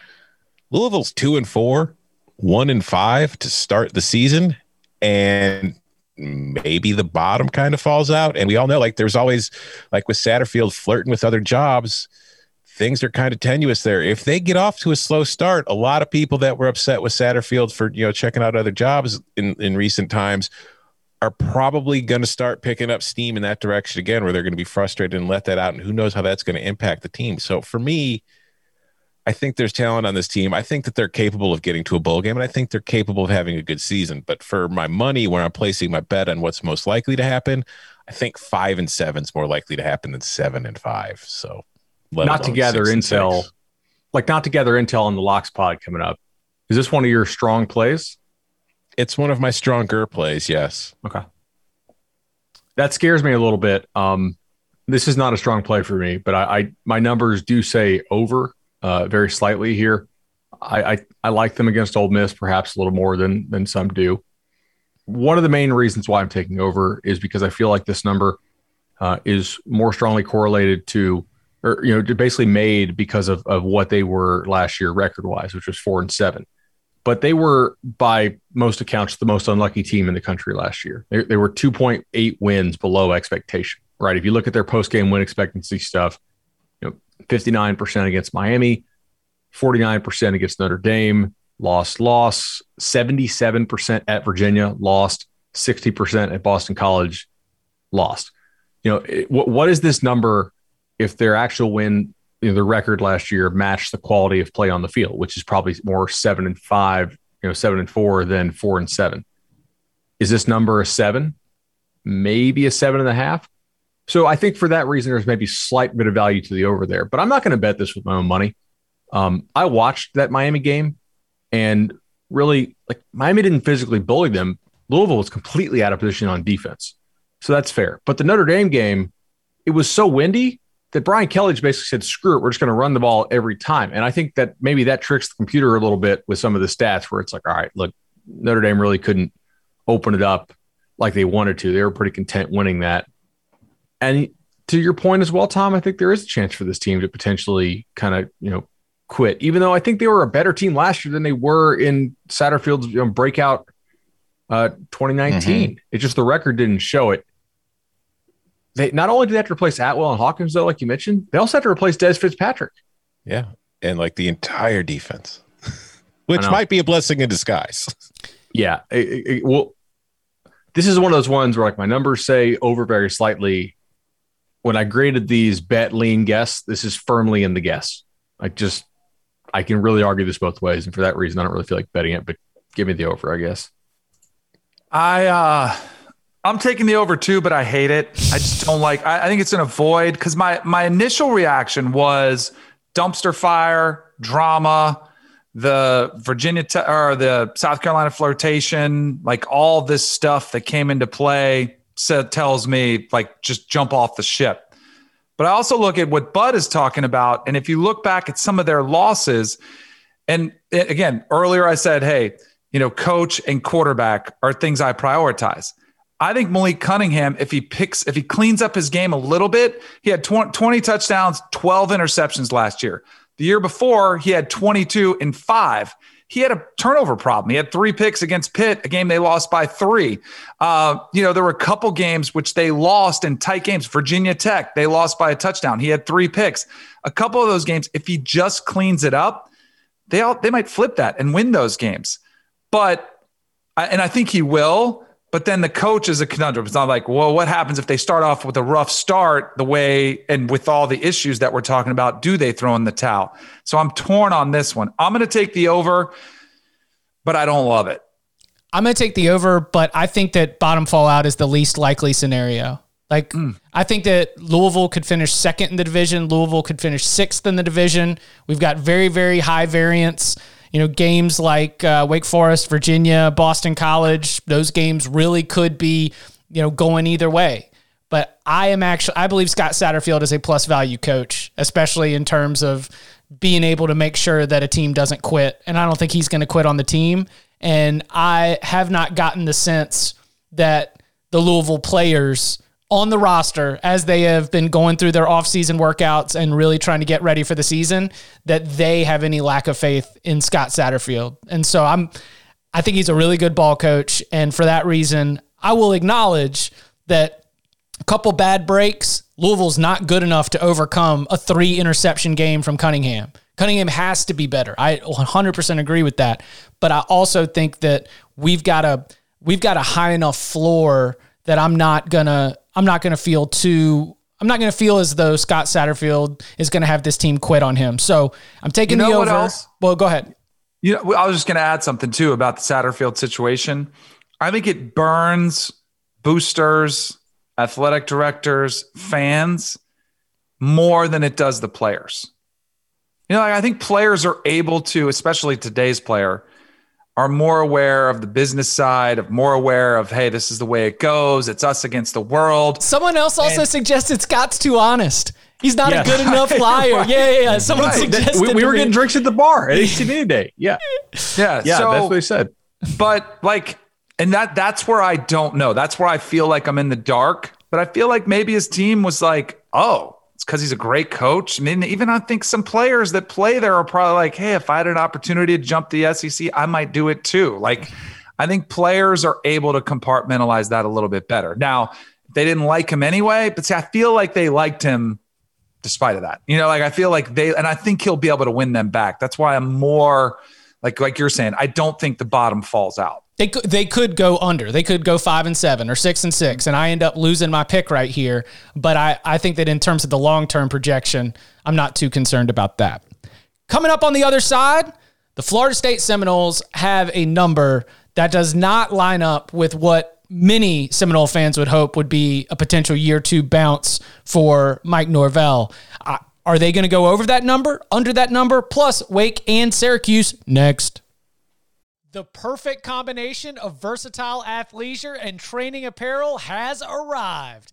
Louisville's two and four, one and five to start the season, and maybe the bottom kind of falls out. And we all know, like, there's always, like with Satterfield flirting with other jobs, things are kind of tenuous there. If they get off to a slow start, a lot of people that were upset with Satterfield for, you know, checking out other jobs in, in recent times are probably going to start picking up steam in that direction again, where they're going to be frustrated and let that out. And who knows how that's going to impact the team. So for me, I think there's talent on this team. I think that they're capable of getting to a bowl game, and I think they're capable of having a good season. But for my money, where I'm placing my bet on what's most likely to happen, I think five and seven is more likely to happen than seven and five. So, not together intel, like not together intel on the locks pod coming up. Is this one of your strong plays? It's one of my stronger plays. Yes. Okay. That scares me a little bit. Um, this is not a strong play for me, but I, I my numbers do say over uh, very slightly here. I, I, I like them against Ole Miss perhaps a little more than than some do. One of the main reasons why I'm taking over is because I feel like this number uh, is more strongly correlated to, or you know, basically made because of of what they were last year record wise, which was four and seven. But they were, by most accounts, the most unlucky team in the country last year. They, they were 2.8 wins below expectation. Right? If you look at their post game win expectancy stuff, 59% against Miami, 49% against Notre Dame, lost, loss, 77% at Virginia, lost, 60% at Boston College, lost. You know, it, what, what is this number if their actual win, you know, the record last year matched the quality of play on the field, which is probably more seven and five, you know, seven and four than four and seven? Is this number a seven? Maybe a seven and a half? So I think for that reason, there's maybe slight bit of value to the over there, but I'm not going to bet this with my own money. Um, I watched that Miami game and really like Miami didn't physically bully them. Louisville was completely out of position on defense. So that's fair. But the Notre Dame game, it was so windy that Brian Kelly basically said, screw it, we're just going to run the ball every time. And I think that maybe that tricks the computer a little bit with some of the stats where it's like, all right, look, Notre Dame really couldn't open it up like they wanted to. They were pretty content winning that. And to your point as well, Tom, I think there is a chance for this team to potentially kind of, you know, quit, even though I think they were a better team last year than they were in Satterfield's you know, breakout uh, 2019. Mm-hmm. It's just the record didn't show it. They not only did they have to replace Atwell and Hawkins, though, like you mentioned, they also had to replace Dez Fitzpatrick. Yeah. And like the entire defense, which might be a blessing in disguise. Yeah. It, it, well, this is one of those ones where like my numbers say over very slightly when I graded these bet lean guess, this is firmly in the guess. I just I can really argue this both ways, and for that reason, I don't really feel like betting it. But give me the over, I guess. I uh I'm taking the over too, but I hate it. I just don't like. I, I think it's an avoid because my my initial reaction was dumpster fire, drama, the Virginia or the South Carolina flirtation, like all this stuff that came into play, said, tells me like just jump off the ship. But I also look at what Bud is talking about, and if you look back at some of their losses, and again earlier I said, hey, you know, coach and quarterback are things I prioritize. I think Malik Cunningham, if he picks, if he cleans up his game a little bit, he had 20 touchdowns, 12 interceptions last year. The year before, he had 22 and five. He had a turnover problem. He had three picks against Pitt, a game they lost by three. Uh, you know, there were a couple games which they lost in tight games. Virginia Tech, they lost by a touchdown. He had three picks. A couple of those games, if he just cleans it up, they all, they might flip that and win those games. But and I think he will. But then the coach is a conundrum. It's not like, well, what happens if they start off with a rough start the way and with all the issues that we're talking about? Do they throw in the towel? So I'm torn on this one. I'm going to take the over, but I don't love it. I'm going to take the over, but I think that bottom fallout is the least likely scenario. Like, mm. I think that Louisville could finish second in the division. Louisville could finish sixth in the division. We've got very, very high variance you know, games like uh, Wake Forest, Virginia, Boston College, those games really could be, you know, going either way. But I am actually, I believe Scott Satterfield is a plus value coach, especially in terms of being able to make sure that a team doesn't quit. And I don't think he's going to quit on the team. And I have not gotten the sense that the Louisville players on the roster as they have been going through their offseason workouts and really trying to get ready for the season that they have any lack of faith in Scott Satterfield. And so I'm I think he's a really good ball coach and for that reason I will acknowledge that a couple bad breaks Louisville's not good enough to overcome a three interception game from Cunningham. Cunningham has to be better. I 100% agree with that, but I also think that we've got a we've got a high enough floor that I'm not going to I'm not going to feel too. I'm not going to feel as though Scott Satterfield is going to have this team quit on him. So I'm taking you know the over. Else? Well, go ahead. You know, I was just going to add something too about the Satterfield situation. I think it burns boosters, athletic directors, fans more than it does the players. You know, like I think players are able to, especially today's player, are more aware of the business side, of more aware of, hey, this is the way it goes. It's us against the world. Someone else also and, suggested Scott's too honest. He's not yes. a good enough liar. right. Yeah, yeah, yeah. Someone right. suggested. We, we were getting drinks at the bar at HTV day. Yeah. Yeah. Yeah. So, that's what he said. But like, and that that's where I don't know. That's where I feel like I'm in the dark. But I feel like maybe his team was like, oh, it's because he's a great coach. I mean, even I think some players that play there are probably like, hey, if I had an opportunity to jump the SEC, I might do it too. Like, I think players are able to compartmentalize that a little bit better. Now, they didn't like him anyway, but see, I feel like they liked him despite of that. You know, like I feel like they, and I think he'll be able to win them back. That's why I'm more like, like you're saying, I don't think the bottom falls out. They could they could go under. They could go five and seven or six and six, and I end up losing my pick right here. But I, I think that in terms of the long term projection, I'm not too concerned about that. Coming up on the other side, the Florida State Seminoles have a number that does not line up with what many Seminole fans would hope would be a potential year two bounce for Mike Norvell. Are they going to go over that number, under that number? Plus, Wake and Syracuse next. The perfect combination of versatile athleisure and training apparel has arrived.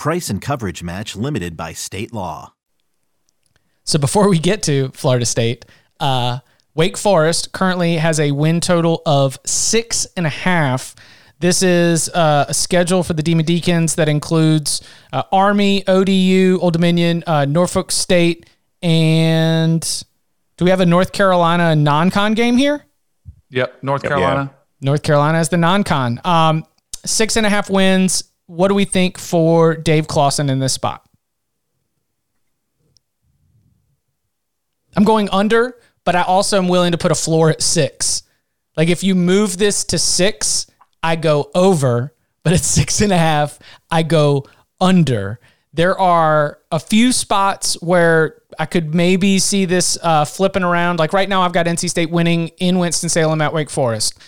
Price and coverage match limited by state law. So before we get to Florida State, uh, Wake Forest currently has a win total of six and a half. This is uh, a schedule for the Demon Deacons that includes uh, Army, ODU, Old Dominion, uh, Norfolk State, and do we have a North Carolina non-con game here? Yep, North Carolina. Yeah. North Carolina is the non-con. Um, six and a half wins. What do we think for Dave Clawson in this spot? I'm going under, but I also am willing to put a floor at six. Like if you move this to six, I go over, but at six and a half, I go under. There are a few spots where I could maybe see this uh, flipping around. Like right now, I've got NC State winning in Winston-Salem at Wake Forest.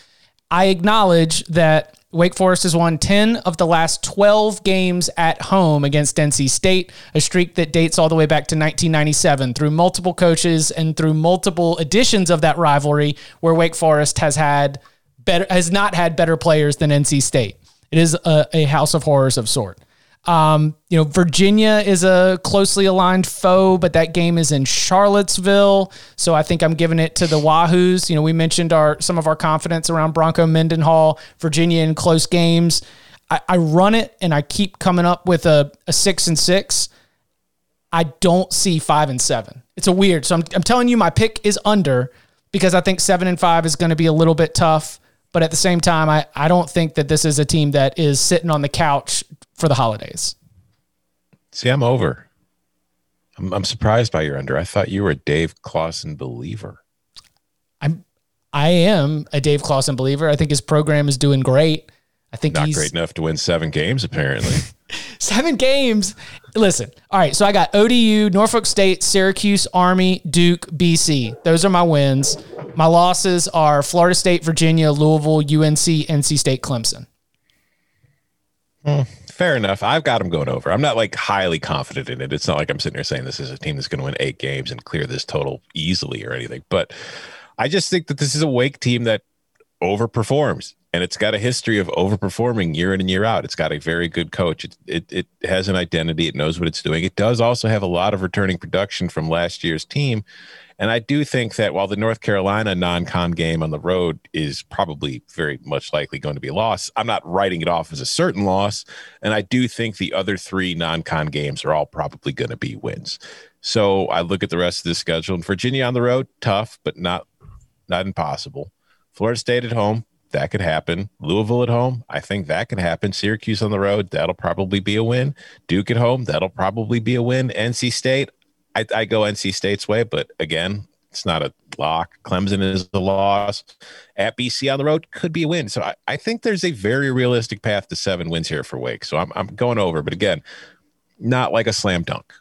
I acknowledge that Wake Forest has won 10 of the last 12 games at home against NC State, a streak that dates all the way back to 1997 through multiple coaches and through multiple editions of that rivalry where Wake Forest has had better has not had better players than NC State. It is a, a house of horrors of sort. Um, you know, Virginia is a closely aligned foe, but that game is in Charlottesville. So I think I'm giving it to the Wahoos. You know, we mentioned our some of our confidence around Bronco Mendenhall, Virginia in close games. I, I run it and I keep coming up with a, a six and six. I don't see five and seven. It's a weird. So I'm, I'm telling you, my pick is under because I think seven and five is going to be a little bit tough. But at the same time, I, I don't think that this is a team that is sitting on the couch for the holidays. See, I'm over. I'm, I'm surprised by your under. I thought you were a Dave Clawson believer. I'm I am a Dave Clawson believer. I think his program is doing great. I think not great enough to win seven games, apparently. seven games. Listen, all right. So I got ODU, Norfolk State, Syracuse, Army, Duke, BC. Those are my wins. My losses are Florida State, Virginia, Louisville, UNC, NC State, Clemson. Hmm, fair enough. I've got them going over. I'm not like highly confident in it. It's not like I'm sitting here saying this is a team that's going to win eight games and clear this total easily or anything. But I just think that this is a Wake team that overperforms and it's got a history of overperforming year in and year out. It's got a very good coach. It, it, it has an identity. It knows what it's doing. It does also have a lot of returning production from last year's team. And I do think that while the North Carolina non con game on the road is probably very much likely going to be a loss, I'm not writing it off as a certain loss. And I do think the other three non con games are all probably going to be wins. So I look at the rest of the schedule and Virginia on the road, tough, but not not impossible. Florida State at home, that could happen. Louisville at home, I think that could happen. Syracuse on the road, that'll probably be a win. Duke at home, that'll probably be a win. NC State, I, I go NC State's way, but again, it's not a lock. Clemson is the loss. At BC on the road could be a win. So I, I think there's a very realistic path to seven wins here for Wake. So I'm, I'm going over, but again, not like a slam dunk.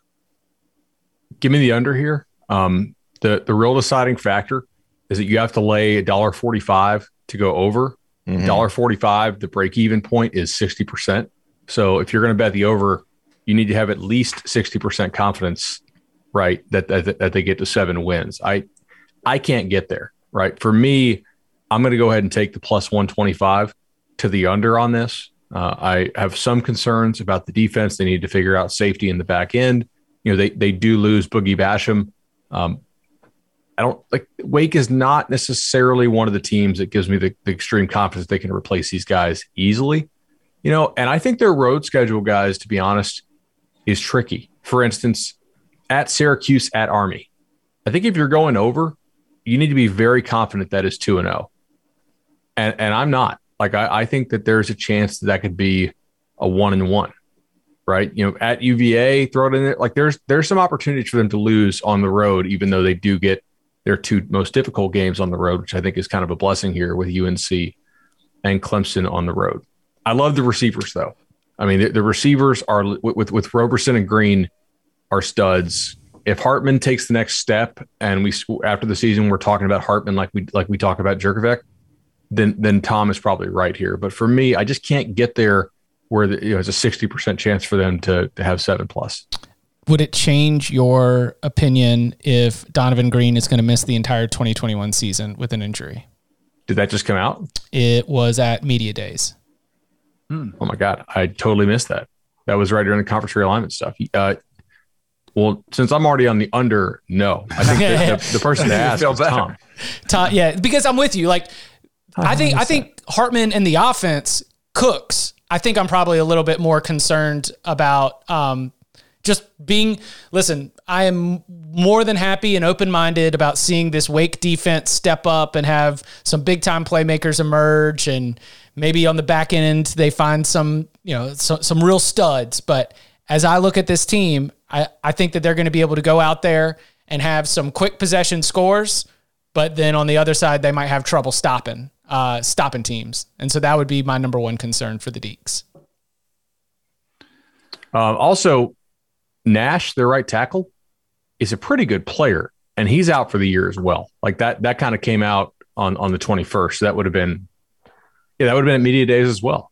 Give me the under here. Um, the the real deciding factor is that you have to lay a dollar forty five to go over. Mm-hmm. Dollar mm-hmm. forty five. The break even point is sixty percent. So if you're going to bet the over, you need to have at least sixty percent confidence right? That, that that they get to seven wins. I I can't get there, right? For me, I'm going to go ahead and take the plus 125 to the under on this. Uh, I have some concerns about the defense. They need to figure out safety in the back end. You know, they they do lose Boogie Basham. Um, I don't like Wake is not necessarily one of the teams that gives me the, the extreme confidence they can replace these guys easily. You know, and I think their road schedule, guys, to be honest, is tricky. For instance, at Syracuse at Army. I think if you're going over, you need to be very confident that is 2 and 0. And and I'm not. Like I, I think that there's a chance that that could be a 1 and 1. Right? You know, at UVA, throw it in there. Like there's there's some opportunities for them to lose on the road even though they do get their two most difficult games on the road, which I think is kind of a blessing here with UNC and Clemson on the road. I love the receivers though. I mean, the, the receivers are with, with with Roberson and Greene are studs. If Hartman takes the next step, and we after the season we're talking about Hartman like we like we talk about Jurkovec, then then Tom is probably right here. But for me, I just can't get there where the, you know, it's a sixty percent chance for them to to have seven plus. Would it change your opinion if Donavon Greene is going to miss the entire 2021 season with an injury? Did that just come out? It was at media days. Oh my god, I totally missed that. That was right during the conference realignment stuff. Uh, well, since I'm already on the under, no. I think the, the, the person to ask is Tom. Tom. Yeah, because I'm with you. Like, I think I think Hartman and the offense cooks. I think I'm probably a little bit more concerned about um, just being. Listen, I am more than happy and open minded about seeing this Wake defense step up and have some big time playmakers emerge, and maybe on the back end they find some you know so, some real studs. But as I look at this team, I, I think that they're going to be able to go out there and have some quick possession scores, but then on the other side, they might have trouble stopping, uh, stopping teams. And so that would be my number one concern for the Deacs Um, also, Nash, their right tackle, is a pretty good player, and he's out for the year as well. Like that, that kind of came out on on the twenty first. That would have been, yeah, that would have been at media days as well.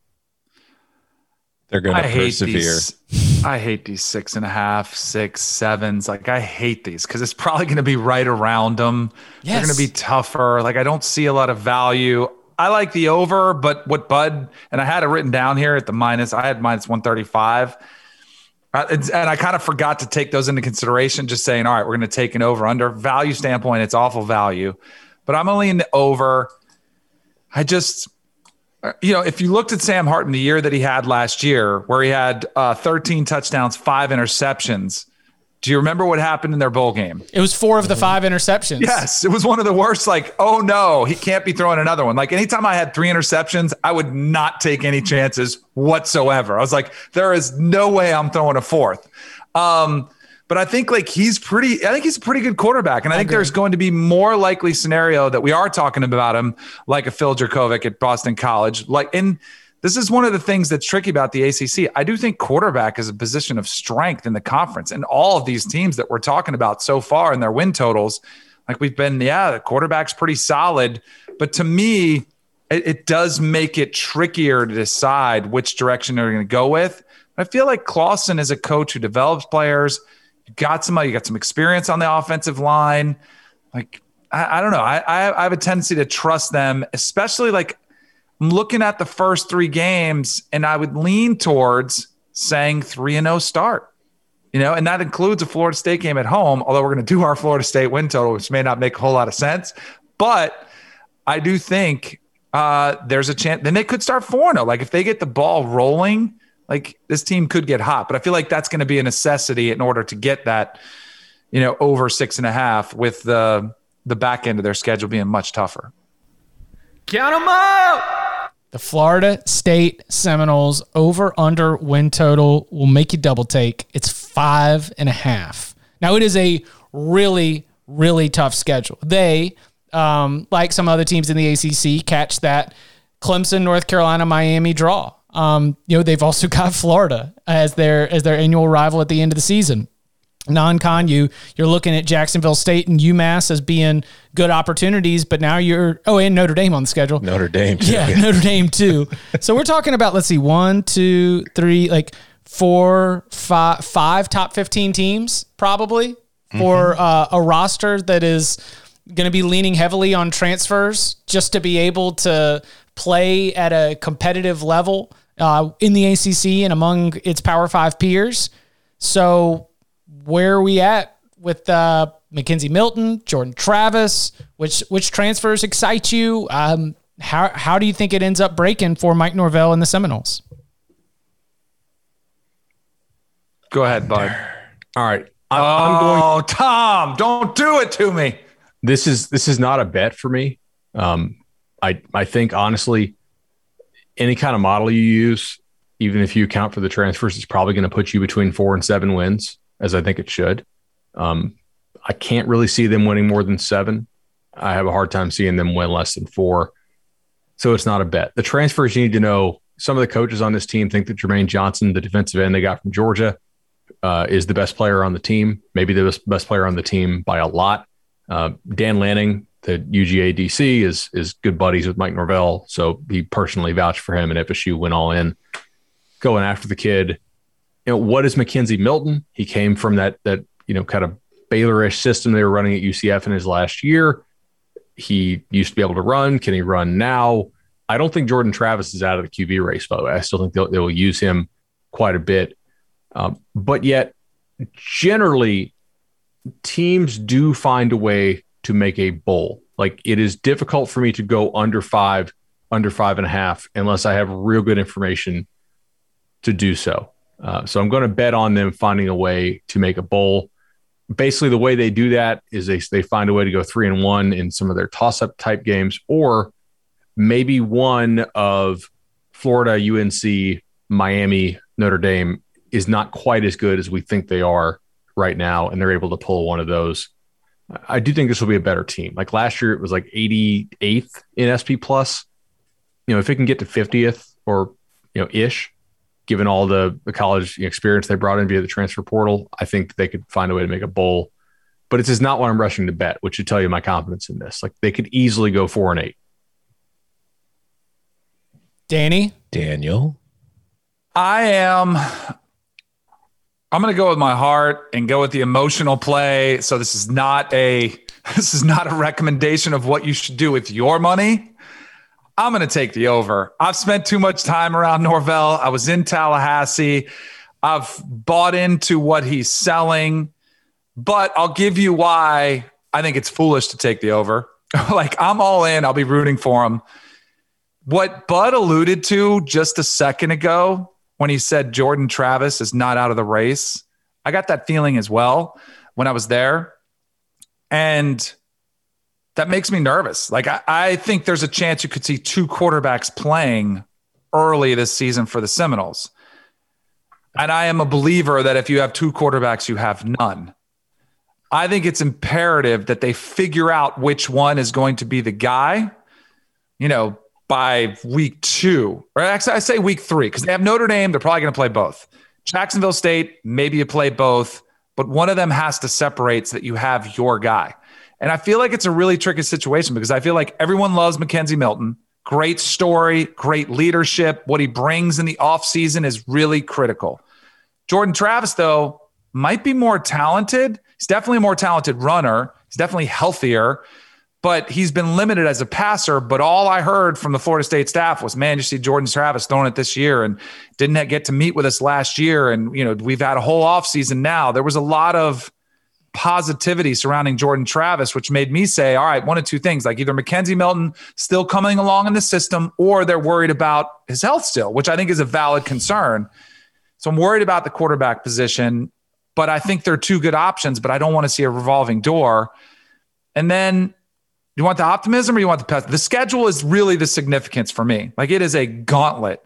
They're going to persevere. These, I hate these six and a half, six, sevens. Like I hate these because it's probably going to be right around them. Yes. They're going to be tougher. Like I don't see a lot of value. I like the over, but what Bud and I had it written down here at the minus. I had minus one thirty five. Uh, and I kind of forgot to take those into consideration, just saying, all right, we're going to take an over under value standpoint. It's awful value, but I'm only in the over. I just, uh, you know, if you looked at Sam Hartman the year that he had last year, where he had uh, 13 touchdowns, five interceptions. Do you remember what happened in their bowl game? It was four of the five interceptions. Yes, it was one of the worst. Like, oh no, he can't be throwing another one. Like, anytime I had three interceptions, I would not take any chances whatsoever. I was like, there is no way I'm throwing a fourth. Um, but I think like he's pretty. I think he's a pretty good quarterback, and I, I think agree. there's going to be more likely scenario that we are talking about him like a Phil Jurkovec at Boston College. Like, and this is one of the things that's tricky about the ACC. I do think quarterback is a position of strength in the conference, and all of these teams that we're talking about so far in their win totals, like we've been, yeah, the quarterback's pretty solid, but to me. It, it does make it trickier to decide which direction they're going to go with. I feel like Clawson is a coach who develops players, you got somebody, you got some experience on the offensive line. Like, I, I don't know. I, I have a tendency to trust them, especially like I'm looking at the first three games, and I would lean towards saying three and zero oh start. You know, and that includes a Florida State game at home. Although we're going to do our Florida State win total, which may not make a whole lot of sense, but I do think uh, there's a chance. Then they could start four zero. Oh. Like if they get the ball rolling like this team could get hot, but I feel like that's going to be a necessity in order to get that, you know, over six and a half with the the back end of their schedule being much tougher. Count them out. The Florida State Seminoles over under win total will make you double take. It's five and a half. Now it is a really, really tough schedule. They, um, like some other teams in the ACC, catch that Clemson, North Carolina, Miami draw. Um, you know, they've also got Florida as their as their annual rival at the end of the season. Non-con, you you're looking at Jacksonville State and UMass as being good opportunities, but now you're oh, and Notre Dame on the schedule. Notre Dame, too. yeah, Notre Dame too. so we're talking about let's see, one, two, three, like four, five, five top fifteen teams probably for mm-hmm. uh, a roster that is going to be leaning heavily on transfers just to be able to play at a competitive level uh, in the ACC and among its Power Five peers. So, where are we at with uh, McKenzie Milton, Jordan Travis? Which which transfers excite you? Um, how how do you think it ends up breaking for Mike Norvell and the Seminoles? Go ahead, bud. All right. I'm, oh, going, Tom, don't do it to me. This is this is not a bet for me. Um, I I think honestly, any kind of model you use, even if you account for the transfers, is probably going to put you between four and seven wins, as I think it should. Um, I can't really see them winning more than seven. I have a hard time seeing them win less than four. So it's not a bet. The transfers you need to know. Some of the coaches on this team think that Jermaine Johnson, the defensive end they got from Georgia, uh, is the best player on the team, maybe the best, player on the team by a lot. Uh, Dan Lanning, the UGA DC is is good buddies with Mike Norvell, so he personally vouched for him, and FSU went all in, going after the kid. You know, what is McKenzie Milton? He came from that that you know kind of Baylorish system they were running at UCF in his last year. He used to be able to run. Can he run now? I don't think Jordan Travis is out of the QB race, by the way. I still think they'll, they will use him quite a bit. Um, but yet, generally, teams do find a way to make a bowl. Like it is difficult for me to go under five, under five and a half, unless I have real good information to do so. Uh, so I'm going to bet on them finding a way to make a bowl. Basically, the way they do that is they they find a way to go three and one in some of their toss up type games, or maybe one of Florida, UNC, Miami, Notre Dame is not quite as good as we think they are right now, and they're able to pull one of those. I do think this will be a better team. Like last year, it was like 88th in SP plus. You know, if it can get to 50th or you know ish, given all the, the college experience they brought in via the transfer portal, I think they could find a way to make a bowl. But it's just not what I'm rushing to bet, which should tell you my confidence in this. Like they could easily go four and eight. Danny, Daniel, I am. I'm going to go with my heart and go with the emotional play. So this is not a this is not a recommendation of what you should do with your money. I'm going to take the over. I've spent too much time around Norvell. I was in Tallahassee. I've bought into what he's selling, but I'll give you why I think it's foolish to take the over. like I'm all in. I'll be rooting for him. What Bud alluded to just a second ago when he said Jordan Travis is not out of the race, I got that feeling as well when I was there. And that makes me nervous. Like I, I, think there's a chance you could see two quarterbacks playing early this season for the Seminoles. And I am a believer that if you have two quarterbacks, you have none. I think it's imperative that they figure out which one is going to be the guy, you know, by week two, or actually, I say week three, because they have Notre Dame. They're probably going to play both. Jacksonville State, maybe you play both, but one of them has to separate so that you have your guy. And I feel like it's a really tricky situation because I feel like everyone loves McKenzie Milton. Great story, great leadership. What he brings in the offseason is really critical. Jordan Travis, though, might be more talented. He's definitely a more talented runner. He's definitely healthier, but he's been limited as a passer. But all I heard from the Florida State staff was, man, you see Jordan Travis throwing it this year and didn't get to meet with us last year. And, you know, we've had a whole offseason now. There was a lot of positivity surrounding Jordan Travis, which made me say, all right, one of two things like either McKenzie Milton still coming along in the system or they're worried about his health still, which I think is a valid concern. So I'm worried about the quarterback position, but I think they're two good options, but I don't want to see a revolving door. And then you want the optimism or you want the pessimism? The schedule is really the significance for me. Like it is a gauntlet.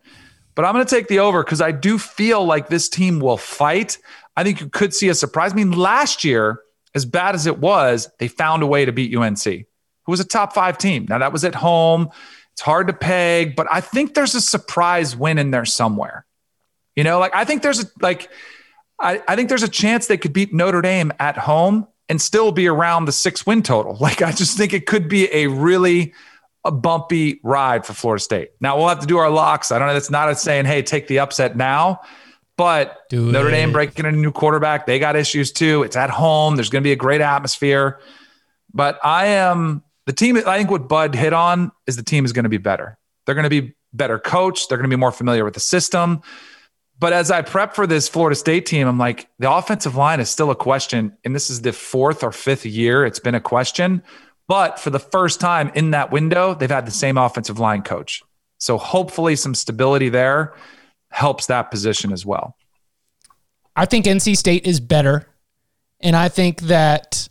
But I'm going to take the over because I do feel like this team will fight. I think you could see a surprise. I mean, last year, as bad as it was, they found a way to beat UNC, who was a top five team. Now, that was at home. It's hard to peg, but I think there's a surprise win in there somewhere. You know, like I think there's a like I, I think there's a chance they could beat Notre Dame at home and still be around the six win total. Like I just think it could be a really a bumpy ride for Florida State. Now we'll have to do our locks. I don't know. That's not a saying, hey, take the upset now. But Do Notre it. Dame breaking in a new quarterback, they got issues too. It's at home. There's going to be a great atmosphere. But I am the team. I think what Bud hit on is the team is going to be better. They're going to be better coached. They're going to be more familiar with the system. But as I prep for this Florida State team, I'm like, the offensive line is still a question. And this is the fourth or fifth year it's been a question. But for the first time in that window, they've had the same offensive line coach. So hopefully some stability there helps that position as well. I think NC State is better. And I think that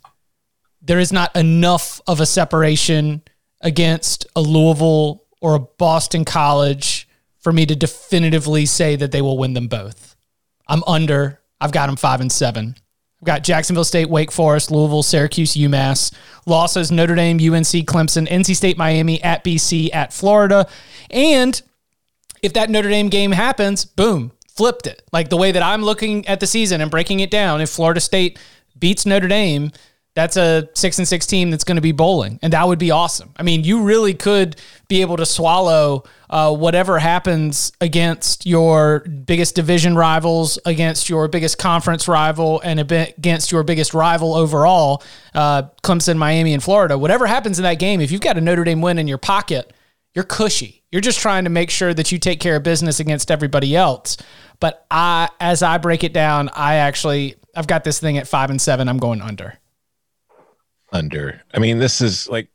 there is not enough of a separation against a Louisville or a Boston College for me to definitively say that they will win them both. I'm under. I've got them five and seven. I've got Jacksonville State, Wake Forest, Louisville, Syracuse, UMass. Losses Notre Dame, UNC, Clemson, NC State, Miami, at BC, at Florida. And if that Notre Dame game happens, boom, flipped it. Like the way that I'm looking at the season and breaking it down, if Florida State beats Notre Dame, that's a six and six team that's going to be bowling, and that would be awesome. I mean, you really could be able to swallow uh, whatever happens against your biggest division rivals, against your biggest conference rival, and against your biggest rival overall, uh, Clemson, Miami, and Florida. Whatever happens in that game, if you've got a Notre Dame win in your pocket, you're cushy. You're just trying to make sure that you take care of business against everybody else. But I, as I break it down, I actually I've got this thing at five and seven. I'm going under under. I mean, this is like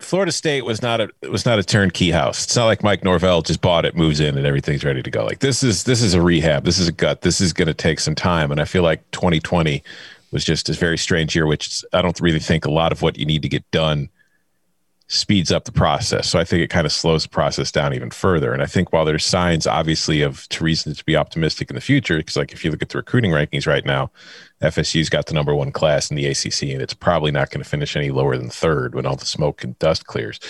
Florida State was not a was not a turnkey house. It's not like Mike Norvell just bought it, moves in, and everything's ready to go. Like this is this is a rehab. This is a gut. This is going to take some time, and I feel like 2020 was just a very strange year, which I don't really think a lot of what you need to get done speeds up the process. So I think it kind of slows the process down even further. And I think while there's signs, obviously, of to reason to be optimistic in the future, because like if you look at the recruiting rankings right now, FSU's got the number one class in the ACC, and it's probably not going to finish any lower than third when all the smoke and dust clears.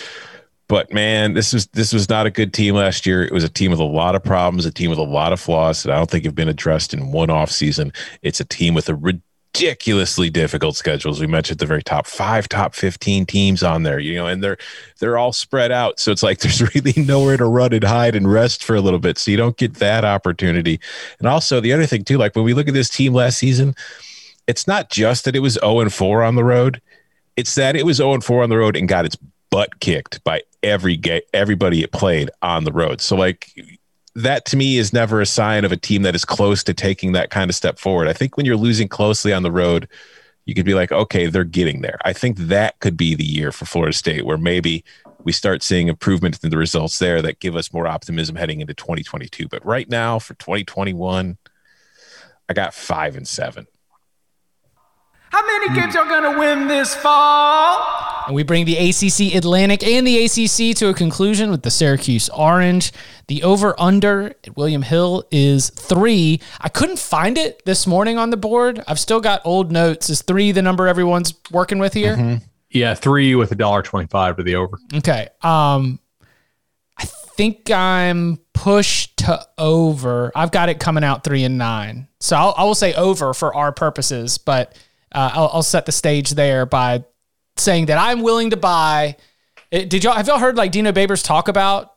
But man, this was this was not a good team last year. It was a team with a lot of problems, a team with a lot of flaws that I don't think have been addressed in one off season. It's a team with a ridiculously difficult schedules. We mentioned the very top five, top 15 teams on there, you know, and they're they're all spread out. So it's like there's really nowhere to run and hide and rest for a little bit. So you don't get that opportunity. And also the other thing too, like when we look at this team last season, it's not just that it was 0 and 4 on the road. It's that it was 0 and 4 on the road and got its butt kicked by every everybody it played on the road. So like that to me is never a sign of a team that is close to taking that kind of step forward. I think when you're losing closely on the road, you could be like, okay, they're getting there. I think that could be the year for Florida State where maybe we start seeing improvement in the results there that give us more optimism heading into 2022. But right now for 2021, I got five and seven. How many games y'all gonna win this fall? And we bring the ACC Atlantic and the ACC to a conclusion with the Syracuse Orange. The over under at William Hill is three. I couldn't find it this morning on the board. I've still got old notes. Is three the number everyone's working with here? Mm-hmm. Yeah, three with a dollar twenty-five to the over. Okay. Um, I think I'm pushed to over. I've got it coming out three and nine. So I'll, I will say over for our purposes, but uh, I'll, I'll, set the stage there by saying that I'm willing to buy. It, did y'all have y'all heard like Dino Babers talk about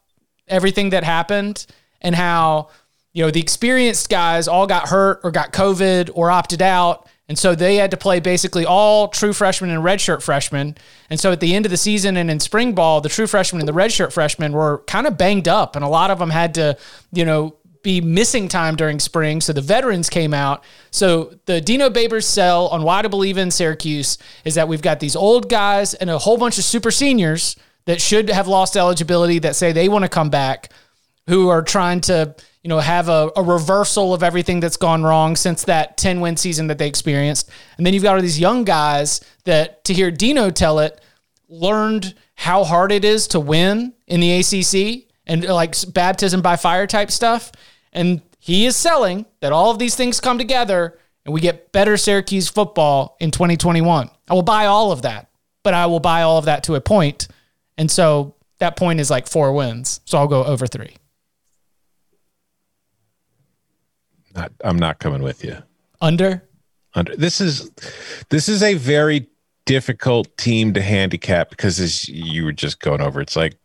everything that happened and how you know the experienced guys all got hurt or got COVID or opted out, and so they had to play basically all true freshmen and redshirt freshmen. And so at the end of the season and in spring ball, the true freshmen and the redshirt freshmen were kind of banged up, and a lot of them had to you know be missing time during spring. So the veterans came out. So the Dino Babers sell on why to believe in Syracuse is that we've got these old guys and a whole bunch of super seniors that should have lost eligibility that say they want to come back, who are trying to, you know, have a, a reversal of everything that's gone wrong since that 10 win season that they experienced. And then you've got all these young guys that, to hear Dino tell it, learned how hard it is to win in the ACC and like baptism by fire type stuff. And he is selling that all of these things come together and we get better Syracuse football in 2021. I will buy all of that, but I will buy all of that to a point. And so that point is like four wins. So I'll go over three. Not, I'm not coming with you. Under? Under. This is this is a very difficult team to handicap because as you were just going over, it's like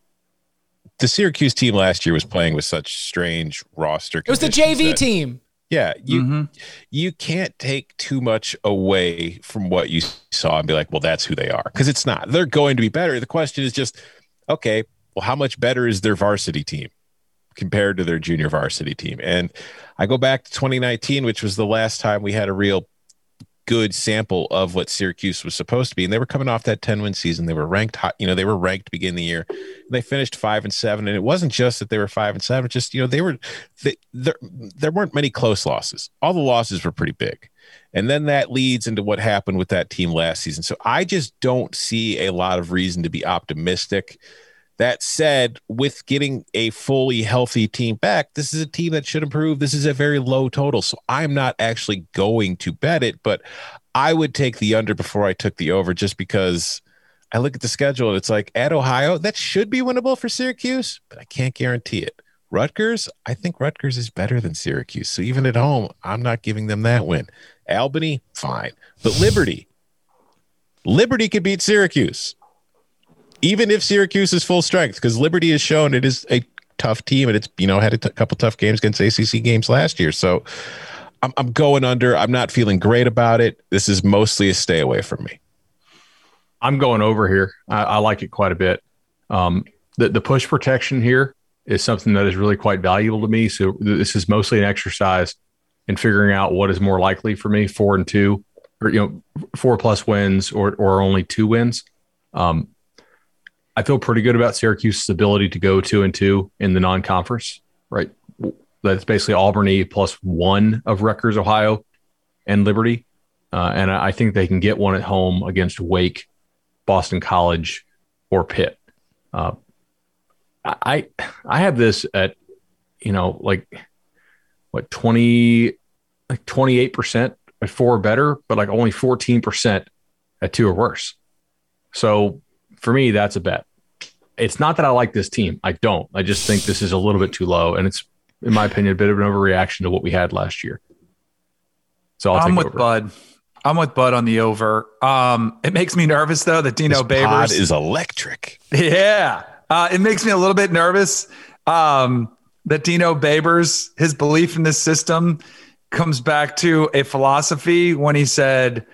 the Syracuse team last year was playing with such strange roster. It was the JV that, team. Yeah, you mm-hmm. you can't take too much away from what you saw and be like, well, that's who they are, because it's not. They're going to be better. The question is just, okay, well, how much better is their varsity team compared to their junior varsity team? And I go back to 2019, which was the last time we had a real good sample of what Syracuse was supposed to be. And they were coming off that 10 win season. They were ranked high, you know, they were ranked beginning the year. They finished five and seven. And it wasn't just that they were five and seven, just, you know, they were, they, there, there weren't many close losses. All the losses were pretty big. And then that leads into what happened with that team last season. So I just don't see a lot of reason to be optimistic that said, with getting a fully healthy team back, this is a team that should improve. This is a very low total. So I'm not actually going to bet it, but I would take the under before I took the over just because I look at the schedule and it's like at Ohio, that should be winnable for Syracuse, but I can't guarantee it. Rutgers, I think Rutgers is better than Syracuse. So even at home, I'm not giving them that win. Albany, fine. But Liberty, Liberty could beat Syracuse, even if Syracuse is full strength, because Liberty has shown it is a tough team and it's, you know, had a t- couple tough games against ACC games last year. So I'm, I'm going under. I'm not feeling great about it. This is mostly a stay away from me. I'm going over here. I, I like it quite a bit. Um, the, the push protection here is something that is really quite valuable to me. So this is mostly an exercise in figuring out what is more likely for me, four and two, or you know, four plus wins or or only two wins. Um, I feel pretty good about Syracuse's ability to go two and two in the non-conference. Right, that's basically Albany plus one of Rutgers, Ohio, and Liberty, uh, and I think they can get one at home against Wake, Boston College, or Pitt. Uh, I I have this at you know like what 20 like 28% at four or better, but like only 14% at two or worse. So for me, that's a bet. It's not that I like this team. I don't. I just think this is a little bit too low. And it's, in my opinion, a bit of an overreaction to what we had last year. So i am with over. Bud. I'm with Bud on the over. Um, it makes me nervous though that Dino this Babers is electric. Yeah, uh, it makes me a little bit nervous. Um, that Dino Babers, his belief in this system comes back to a philosophy when he said,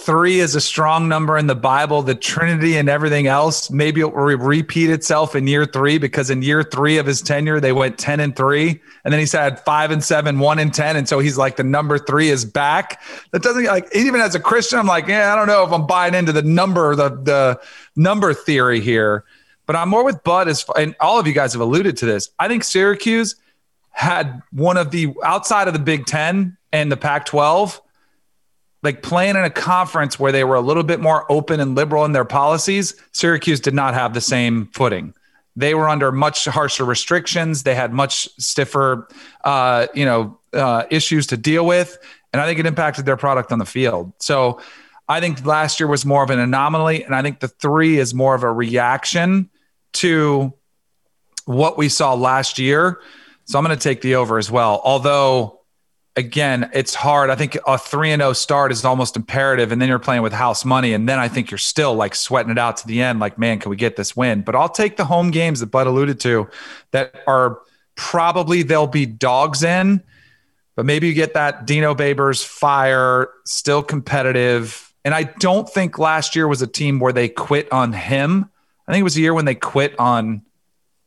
Three is a strong number in the Bible, the Trinity and everything else. Maybe it will repeat itself in year three because in year three of his tenure, they went 10 and three. And then he said five and seven, one and 10. And so he's like, the number three is back. That doesn't like, even as a Christian, I'm like, yeah, I don't know if I'm buying into the number, the, the number theory here. But I'm more with Bud as and all of you guys have alluded to this. I think Syracuse had one of the outside of the Big Ten and the Pac 12, like playing in a conference where they were a little bit more open and liberal in their policies. Syracuse did not have the same footing. They were under much harsher restrictions. They had much stiffer, uh, you know, uh, issues to deal with, and I think it impacted their product on the field. So, I think last year was more of an anomaly, and I think the three is more of a reaction to what we saw last year. So I'm going to take the over as well. Although, again, it's hard. I think a 3 and 0 start is almost imperative. And then you're playing with house money. And then I think you're still like sweating it out to the end. Like, man, can we get this win? But I'll take the home games that Bud alluded to that are probably they'll be dogs in. But maybe you get that Dino Babers fire, still competitive. And I don't think last year was a team where they quit on him. I think it was a year when they quit on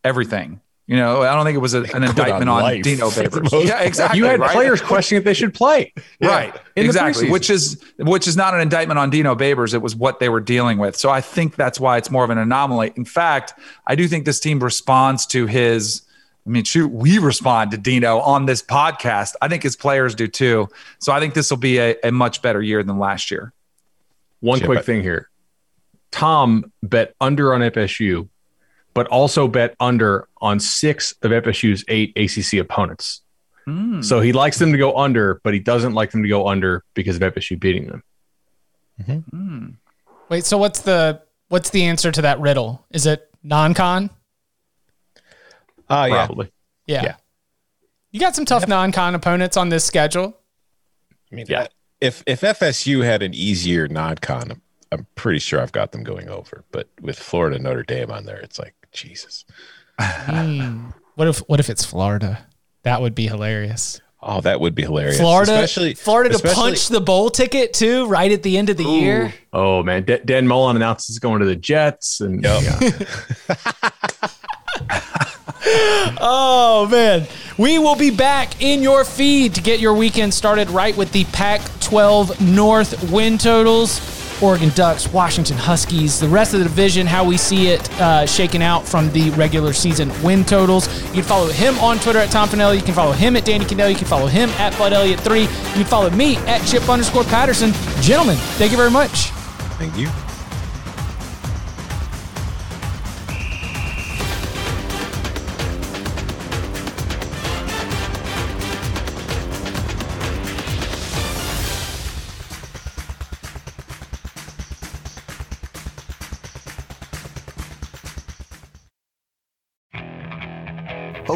everything. You know, I don't think it was a, an indictment on, on Dino Babers. Yeah, exactly. You had right? players questioning if they should play. Yeah, right. Exactly. Which is which is not an indictment on Dino Babers. It was what they were dealing with. So I think that's why it's more of an anomaly. In fact, I do think this team responds to his I mean, shoot, we respond to Dino on this podcast. I think his players do too. So I think this will be a, a much better year than last year. One Chip, quick thing here. Tom bet under on FSU, but also bet under on six of FSU's eight ACC opponents. Mm. So he likes them to go under, but he doesn't like them to go under because of FSU beating them. Mm-hmm. Mm. Wait, so what's the what's the answer to that riddle? Is it non-con? Uh, yeah. Probably. Yeah. yeah. You got some tough yep. non-con opponents on this schedule. I mean, yeah. If if FSU had an easier non-con I'm pretty sure I've got them going over. But with Florida Notre Dame on there, it's like Jesus. mm. What if what if it's Florida? That would be hilarious. Oh, that would be hilarious. Florida, especially Florida to especially, punch the bowl ticket too, right at the end of the ooh. year. Oh man, D- Dan Mullen announces going to the Jets, and yep. yeah. oh man, we will be back in your feed to get your weekend started right with the Pac-12 North win totals. Oregon Ducks, Washington Huskies, the rest of the division, how we see it uh, shaking out from the regular season win totals. You can follow him on Twitter at Tom Fornelli. You can follow him at Danny Kanell. You can follow him at Bud Elliott3. You can follow me at Chip underscore Patterson. Gentlemen, thank you very much. Thank you.